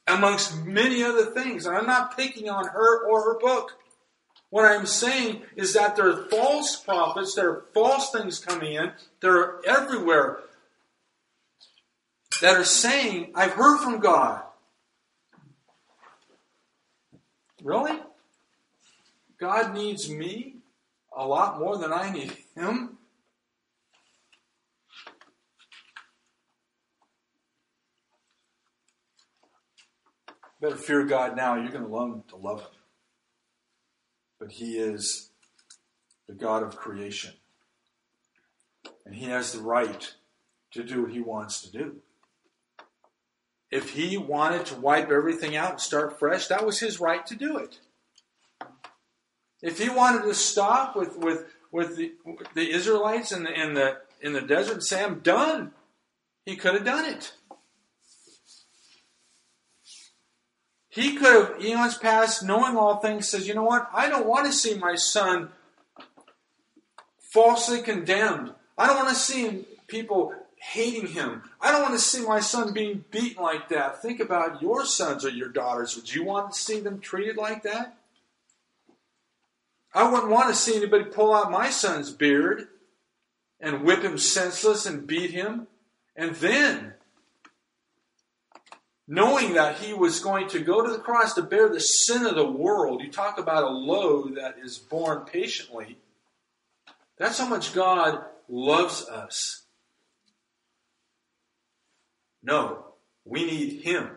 amongst many other things. And I'm not picking on her or her book. What I'm saying is that there are false prophets, there are false things coming in, they're everywhere that are saying, I've heard from God. Really? God needs me a lot more than I need Him? better fear God now. You're going to learn to love Him. But He is the God of creation. And He has the right to do what He wants to do. If He wanted to wipe everything out and start fresh, that was His right to do it. If He wanted to stop with, with, with the, the Israelites in the, in, the, in the desert and say, I'm done, He could have done it. He could have, eons past, knowing all things, says, you know what? I don't want to see my son falsely condemned. I don't want to see people hating him. I don't want to see my son being beaten like that. Think about your sons or your daughters. Would you want to see them treated like that? I wouldn't want to see anybody pull out my son's beard and whip him senseless and beat him. And then knowing that he was going to go to the cross to bear the sin of the world. You talk about a load that is borne patiently. That's how much God loves us. No, we need him.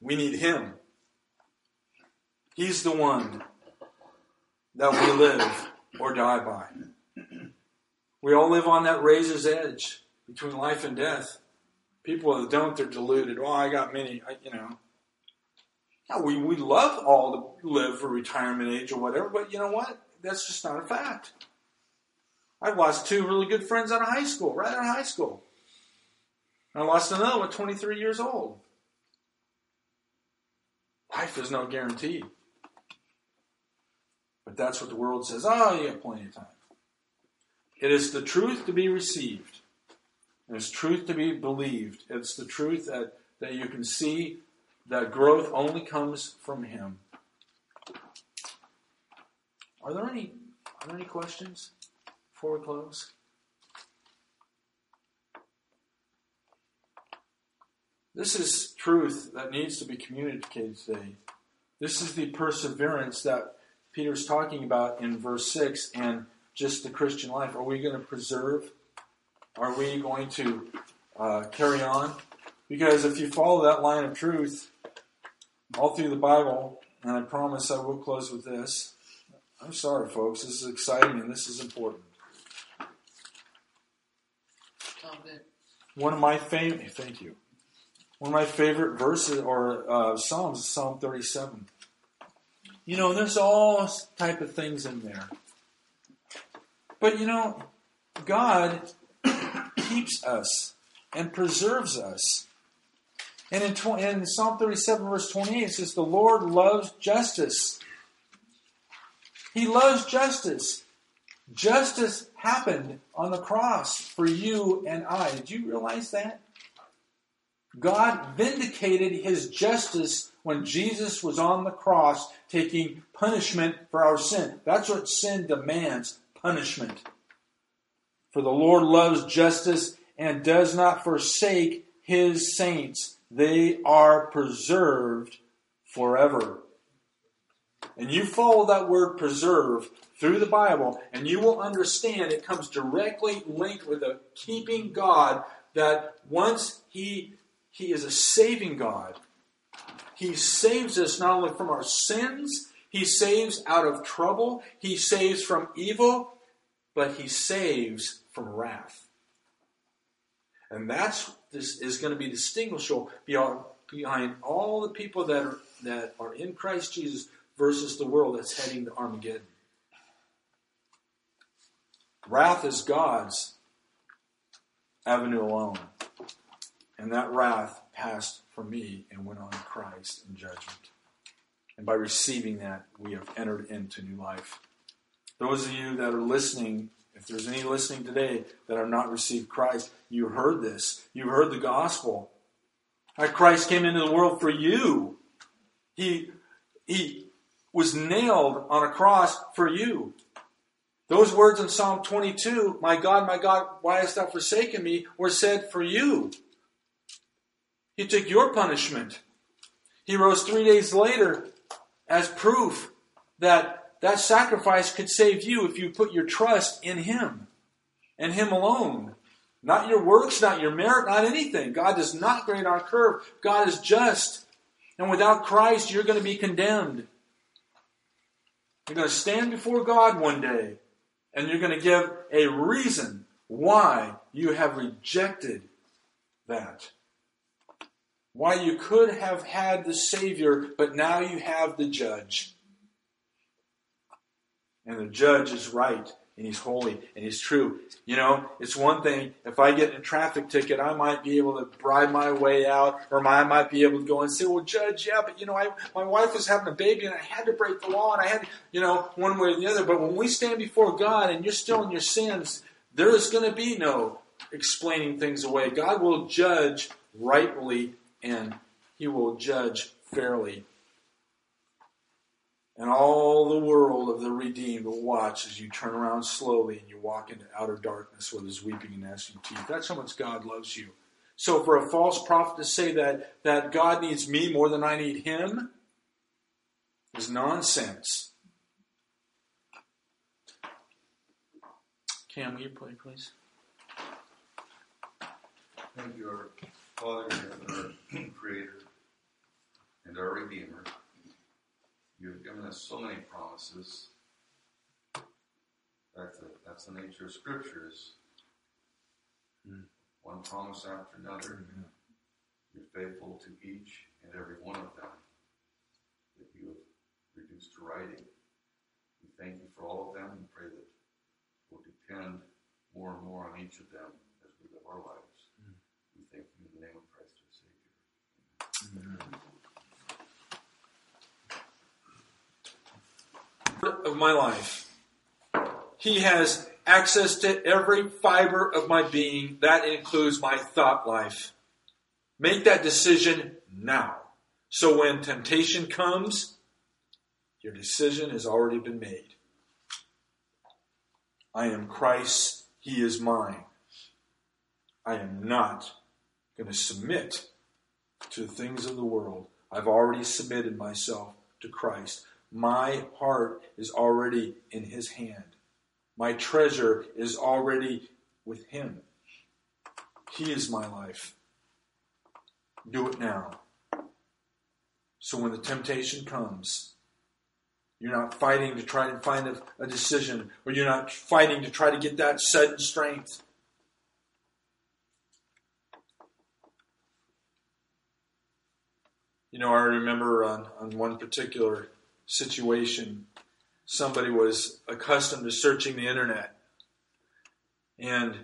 We need him. He's the one that we live or die by. We all live on that razor's edge between life and death. People that don't, they're deluded. Well, I got many, I, you know. Yeah, we, we love all to live for retirement age or whatever, but you know what? That's just not a fact. I've lost two really good friends out of high school, right out of high school. I lost another one 23 years old. Life is no guarantee. But that's what the world says. Oh, you have plenty of time. It is the truth to be received. It's truth to be believed. It's the truth that, that you can see that growth only comes from Him. Are there any are there any questions before we close? This is truth that needs to be communicated today. This is the perseverance that Peter's talking about in verse 6 and just the Christian life. Are we going to preserve are we going to uh, carry on? Because if you follow that line of truth all through the Bible, and I promise I will close with this. I'm sorry, folks. This is exciting and this is important. One of my favorite, thank you. One of my favorite verses or uh, psalms is Psalm 37. You know, there's all type of things in there, but you know, God keeps us and preserves us. And in, 20, in Psalm 37, verse 28, it says, The Lord loves justice. He loves justice. Justice happened on the cross for you and I. Did you realize that? God vindicated his justice when Jesus was on the cross taking punishment for our sin. That's what sin demands punishment. For the Lord loves justice and does not forsake his saints. They are preserved forever. And you follow that word preserve through the Bible, and you will understand it comes directly linked with a keeping God that once He He is a saving God. He saves us not only from our sins, He saves out of trouble, He saves from evil, but He saves from wrath. And that's this is going to be distinguishable beyond, behind all the people that are that are in Christ Jesus versus the world that's heading to Armageddon. Wrath is God's avenue alone. And that wrath passed from me and went on to Christ in judgment. And by receiving that, we have entered into new life. Those of you that are listening, if there's any listening today that have not received Christ, you heard this. You heard the gospel. Christ came into the world for you. He, he was nailed on a cross for you. Those words in Psalm 22, my God, my God, why hast thou forsaken me, were said for you. He took your punishment. He rose three days later as proof that that sacrifice could save you if you put your trust in Him and Him alone. Not your works, not your merit, not anything. God does not grade our curve. God is just. And without Christ, you're going to be condemned. You're going to stand before God one day and you're going to give a reason why you have rejected that. Why you could have had the Savior, but now you have the judge. And the judge is right, and he's holy, and he's true. You know, it's one thing, if I get a traffic ticket, I might be able to bribe my way out, or I might be able to go and say, well, judge, yeah, but you know, I, my wife was having a baby, and I had to break the law, and I had, you know, one way or the other. But when we stand before God, and you're still in your sins, there is going to be no explaining things away. God will judge rightly, and he will judge fairly. And all the world of the redeemed will watch as you turn around slowly and you walk into outer darkness where there's weeping and gnashing teeth. That's how much God loves you. So for a false prophet to say that, that God needs me more than I need him is nonsense. Cam, will you play, please? Thank you, our Father our Creator and our Redeemer. You have given us so many promises. That's the, that's the nature of scriptures. Mm. One promise after another. Mm-hmm. You're faithful to each and every one of them that you have reduced to writing. We thank you for all of them and pray that we'll depend more and more on each of them as we live our lives. Mm. We thank you in the name of Christ our Savior. Of my life. He has access to every fiber of my being. That includes my thought life. Make that decision now. So when temptation comes, your decision has already been made. I am Christ's, He is mine. I am not going to submit to the things of the world. I've already submitted myself to Christ. My heart is already in His hand. My treasure is already with Him. He is my life. Do it now. So when the temptation comes, you're not fighting to try and find a, a, decision, or you're not fighting to try to get that sudden strength. You know, I remember on, on one particular situation, somebody was accustomed to searching the internet. And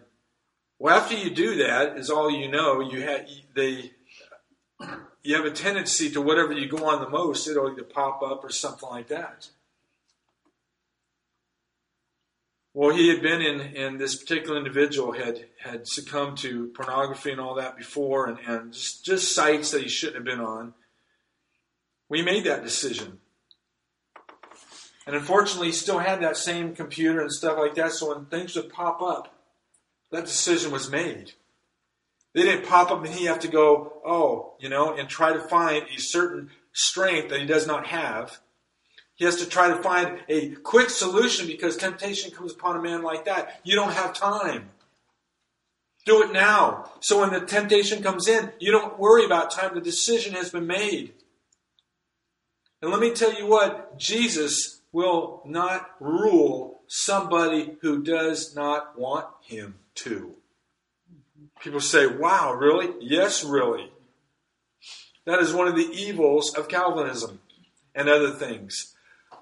well, after you do that, is all you know. You have they you have a tendency to whatever you go on the most, it'll either pop up or something like that. Well, he had been in, and this particular individual had had succumbed to pornography and all that before, and, and just, just sites that he shouldn't have been on. We made that decision. And unfortunately, he still had that same computer and stuff like that, so when things would pop up, that decision was made. They didn't pop up and he have to go, oh, you know, and try to find a certain strength that he does not have. He has to try to find a quick solution because temptation comes upon a man like that. You don't have time. Do it now. So when the temptation comes in, you don't worry about time. The decision has been made. And let me tell you what, Jesus will not rule somebody who does not want him to. People say, wow, really? Yes, really. That is one of the evils of Calvinism and other things.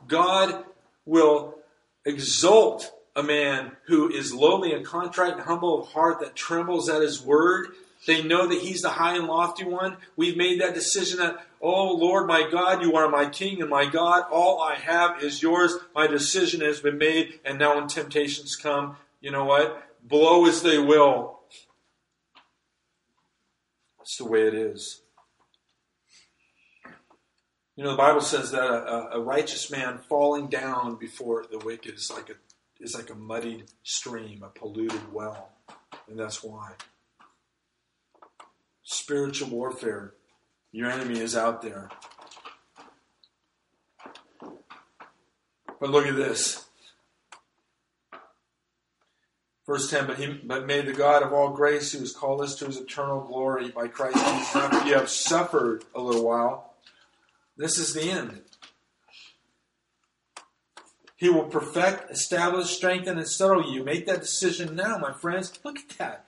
God will exalt a man who is lowly and contrite and humble of heart that trembles at his word. They know that he's the high and lofty one. We've made that decision that, oh Lord, my God, you are my King and my God. All I have is yours. My decision has been made. And now when temptations come, you know what? Blow as they will. That's the way it is. You know, the Bible says that a, a, righteous man falling down before the wicked is like a is like a muddied stream, a polluted well, and that's why. Spiritual warfare. Your enemy is out there. But look at this. Verse 10, but, he, but may the God of all grace, who has called us to his eternal glory by Christ Jesus, after you have suffered a little while, this is the end. He will perfect, establish, strengthen, and settle you. Make that decision now, my friends. Look at that.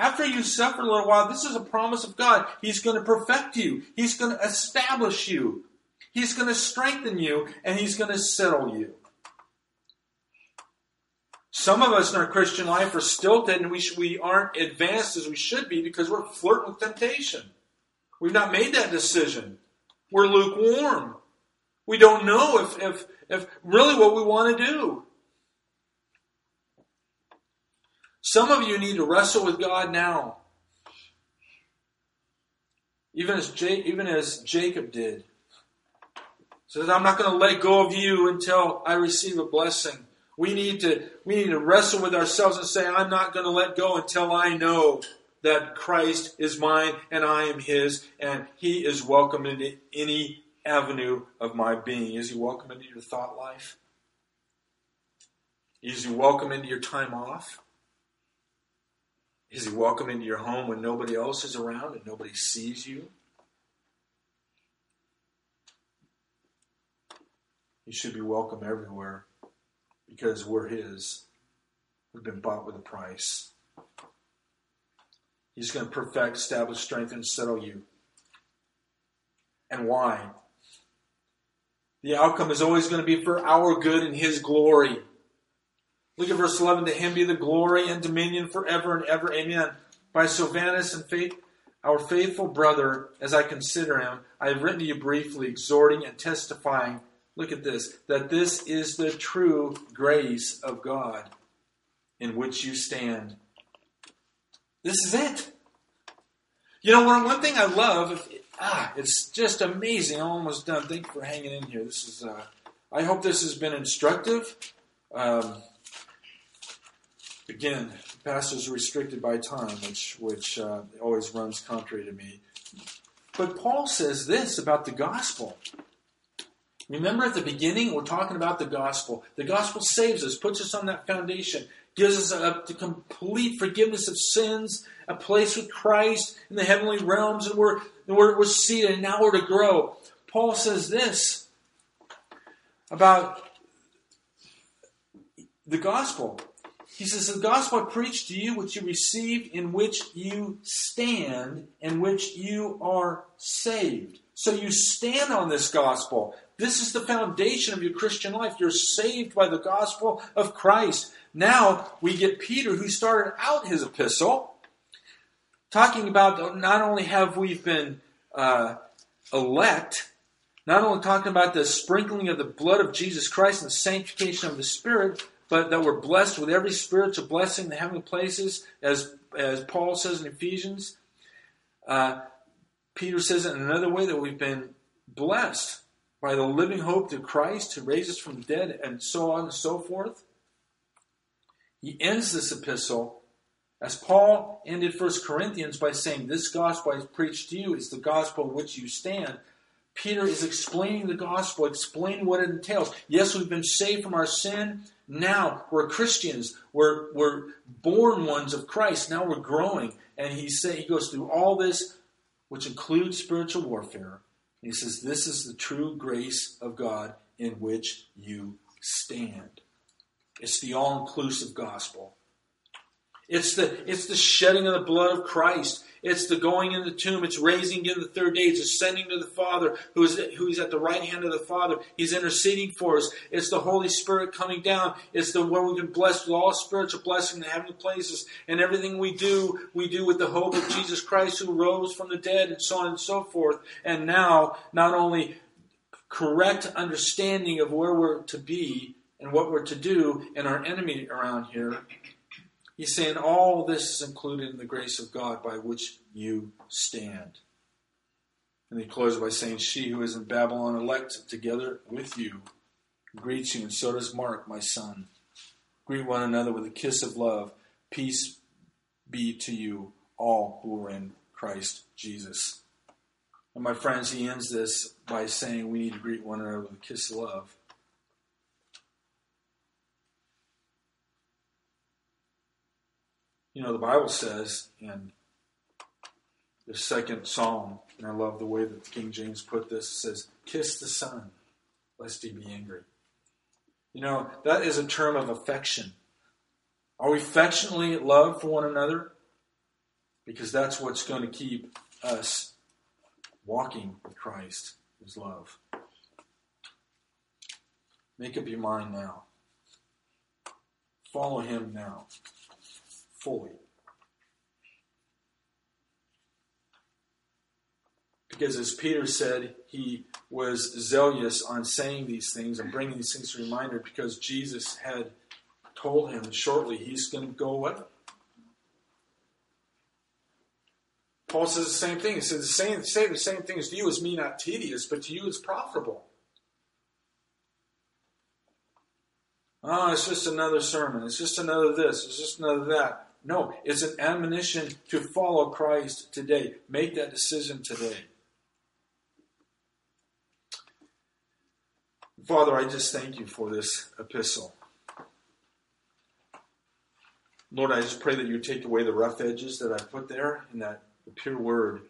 After you suffer a little while, this is a promise of God. He's going to perfect you. He's going to establish you. He's going to strengthen you, and He's going to settle you. Some of us in our Christian life are stilted, and we, sh- we aren't advanced as we should be because we're flirting with temptation. We've not made that decision. We're lukewarm. We don't know if, if, if really what we want to do. Some of you need to wrestle with God now. Even as, even as Jacob did. Says, I'm not going to let go of you until I receive a blessing. We need to we need to wrestle with ourselves and say, I'm not going to let go until I know that Christ is mine and I am his, and he is welcome into any avenue of my being. Is he welcome into your thought life? Is he welcome into your time off? Is he welcome into your home when nobody else is around and nobody sees you? He should be welcome everywhere because we're his. We've been bought with a price. He's going to perfect, establish, strengthen, and settle you. And why? The outcome is always going to be for our good and His glory. Look at verse 11. To Him be the glory and dominion forever and ever. Amen. By Silvanus and faith, our faithful brother, as I consider him, I have written to you briefly, exhorting and testifying. Look at this that this is the true grace of God in which you stand. This is it. You know, one, one thing I love, ah, it's just amazing. I'm almost done. Thank you for hanging in here. This is, uh, I hope this has been instructive. Um, again, pastors are restricted by time, which which uh, always runs contrary to me. But Paul says this about the gospel. Remember at the beginning, we're talking about the gospel. The gospel saves us, puts us on that foundation gives us a, complete forgiveness of sins, a place with Christ in the heavenly realms, and we're, and we're, we're seated, and now we're to grow. Paul says this about the gospel. He says, The gospel I preached to you, which you received, in which you stand, in which you are saved. So you stand on this gospel. This is the foundation of your Christian life. You're saved by the gospel of Christ. Now we get Peter, who started out his epistle, talking about not only have we been uh, elect, not only talking about the sprinkling of the blood of Jesus Christ and the sanctification of the Spirit, but that we're blessed with every spiritual blessing in the heavenly places, as as Paul says in Ephesians. Uh, Peter says in another way that we've been blessed by the living hope to Christ who raised us from the dead, and so on and so forth. He ends this epistle as Paul ended 1 Corinthians by saying, This gospel I preached to you is the gospel in which you stand. Peter is explaining the gospel, explaining what it entails. Yes, we've been saved from our sin. Now we're Christians. We're, we're born ones of Christ. Now we're growing. And he, say, he goes through all this, which includes spiritual warfare. He says, This is the true grace of God in which you stand. It's the all inclusive gospel. It's the, it's the shedding of the blood of Christ. It's the going in the tomb. It's raising in the third day. It's ascending to the Father who is, who is at the right hand of the Father. He's interceding for us. It's the Holy Spirit coming down. It's the where we've been blessed with all spiritual blessing in the heavenly places. And everything we do, we do with the hope of Jesus Christ who rose from the dead and so on and so forth. And now, not only correct understanding of where we're to be and what we're to do and our enemy around here, He's saying all this is included in the grace of God by which you stand. And he closes by saying, She who is in Babylon elect together with you greets you, and so does Mark, my son. Greet one another with a kiss of love. Peace be to you all who are in Christ Jesus. And my friends, he ends this by saying we need to greet one another with a kiss of love. You know, the Bible says in the second psalm, and I love the way that King James put this, it says, Kiss the Son, lest he be angry. You know, that is a term of affection. Are we affectionately love for one another? Because that's what's going to keep us walking with Christ, is love. Make up your mind now. Follow him now fully. Because as Peter said, he was zealous on saying these things and bringing these things to reminder because Jesus had told him shortly he's going to go away. Paul says the same thing. He says the same, say the same things to you as me not tedious, but to you it's profitable. Oh, it's just another sermon. It's just another this. It's just another that. No, it's an admonition to follow Christ today. Make that decision today. Father, I just thank you for this epistle. Lord, I just pray that you take away the rough edges that I put there and that the pure word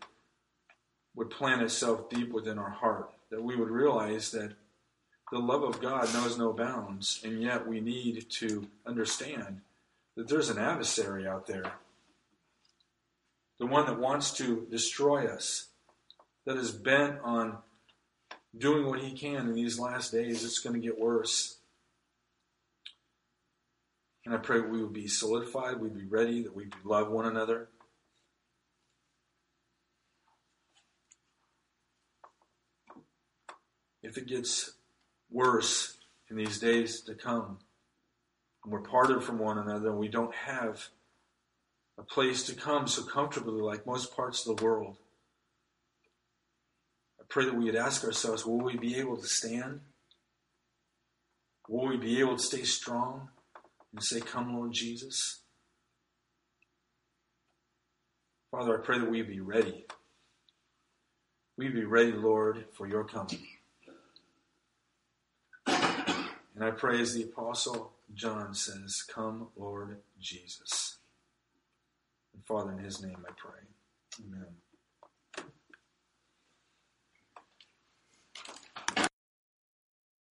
would plant itself deep within our heart, that we would realize that the love of God knows no bounds, and yet we need to understand that there's an adversary out there, the one that wants to destroy us, that is bent on doing what he can in these last days. It's going to get worse. And I pray we would be solidified, we'd be ready, that we'd love one another. If it gets worse in these days to come, and we're parted from one another, and we don't have a place to come so comfortably like most parts of the world. I pray that we would ask ourselves will we be able to stand? Will we be able to stay strong and say, Come, Lord Jesus? Father, I pray that we be ready. We be ready, Lord, for your coming. And I pray as the apostle John says, Come, Lord Jesus. And Father, in his name I pray. Amen.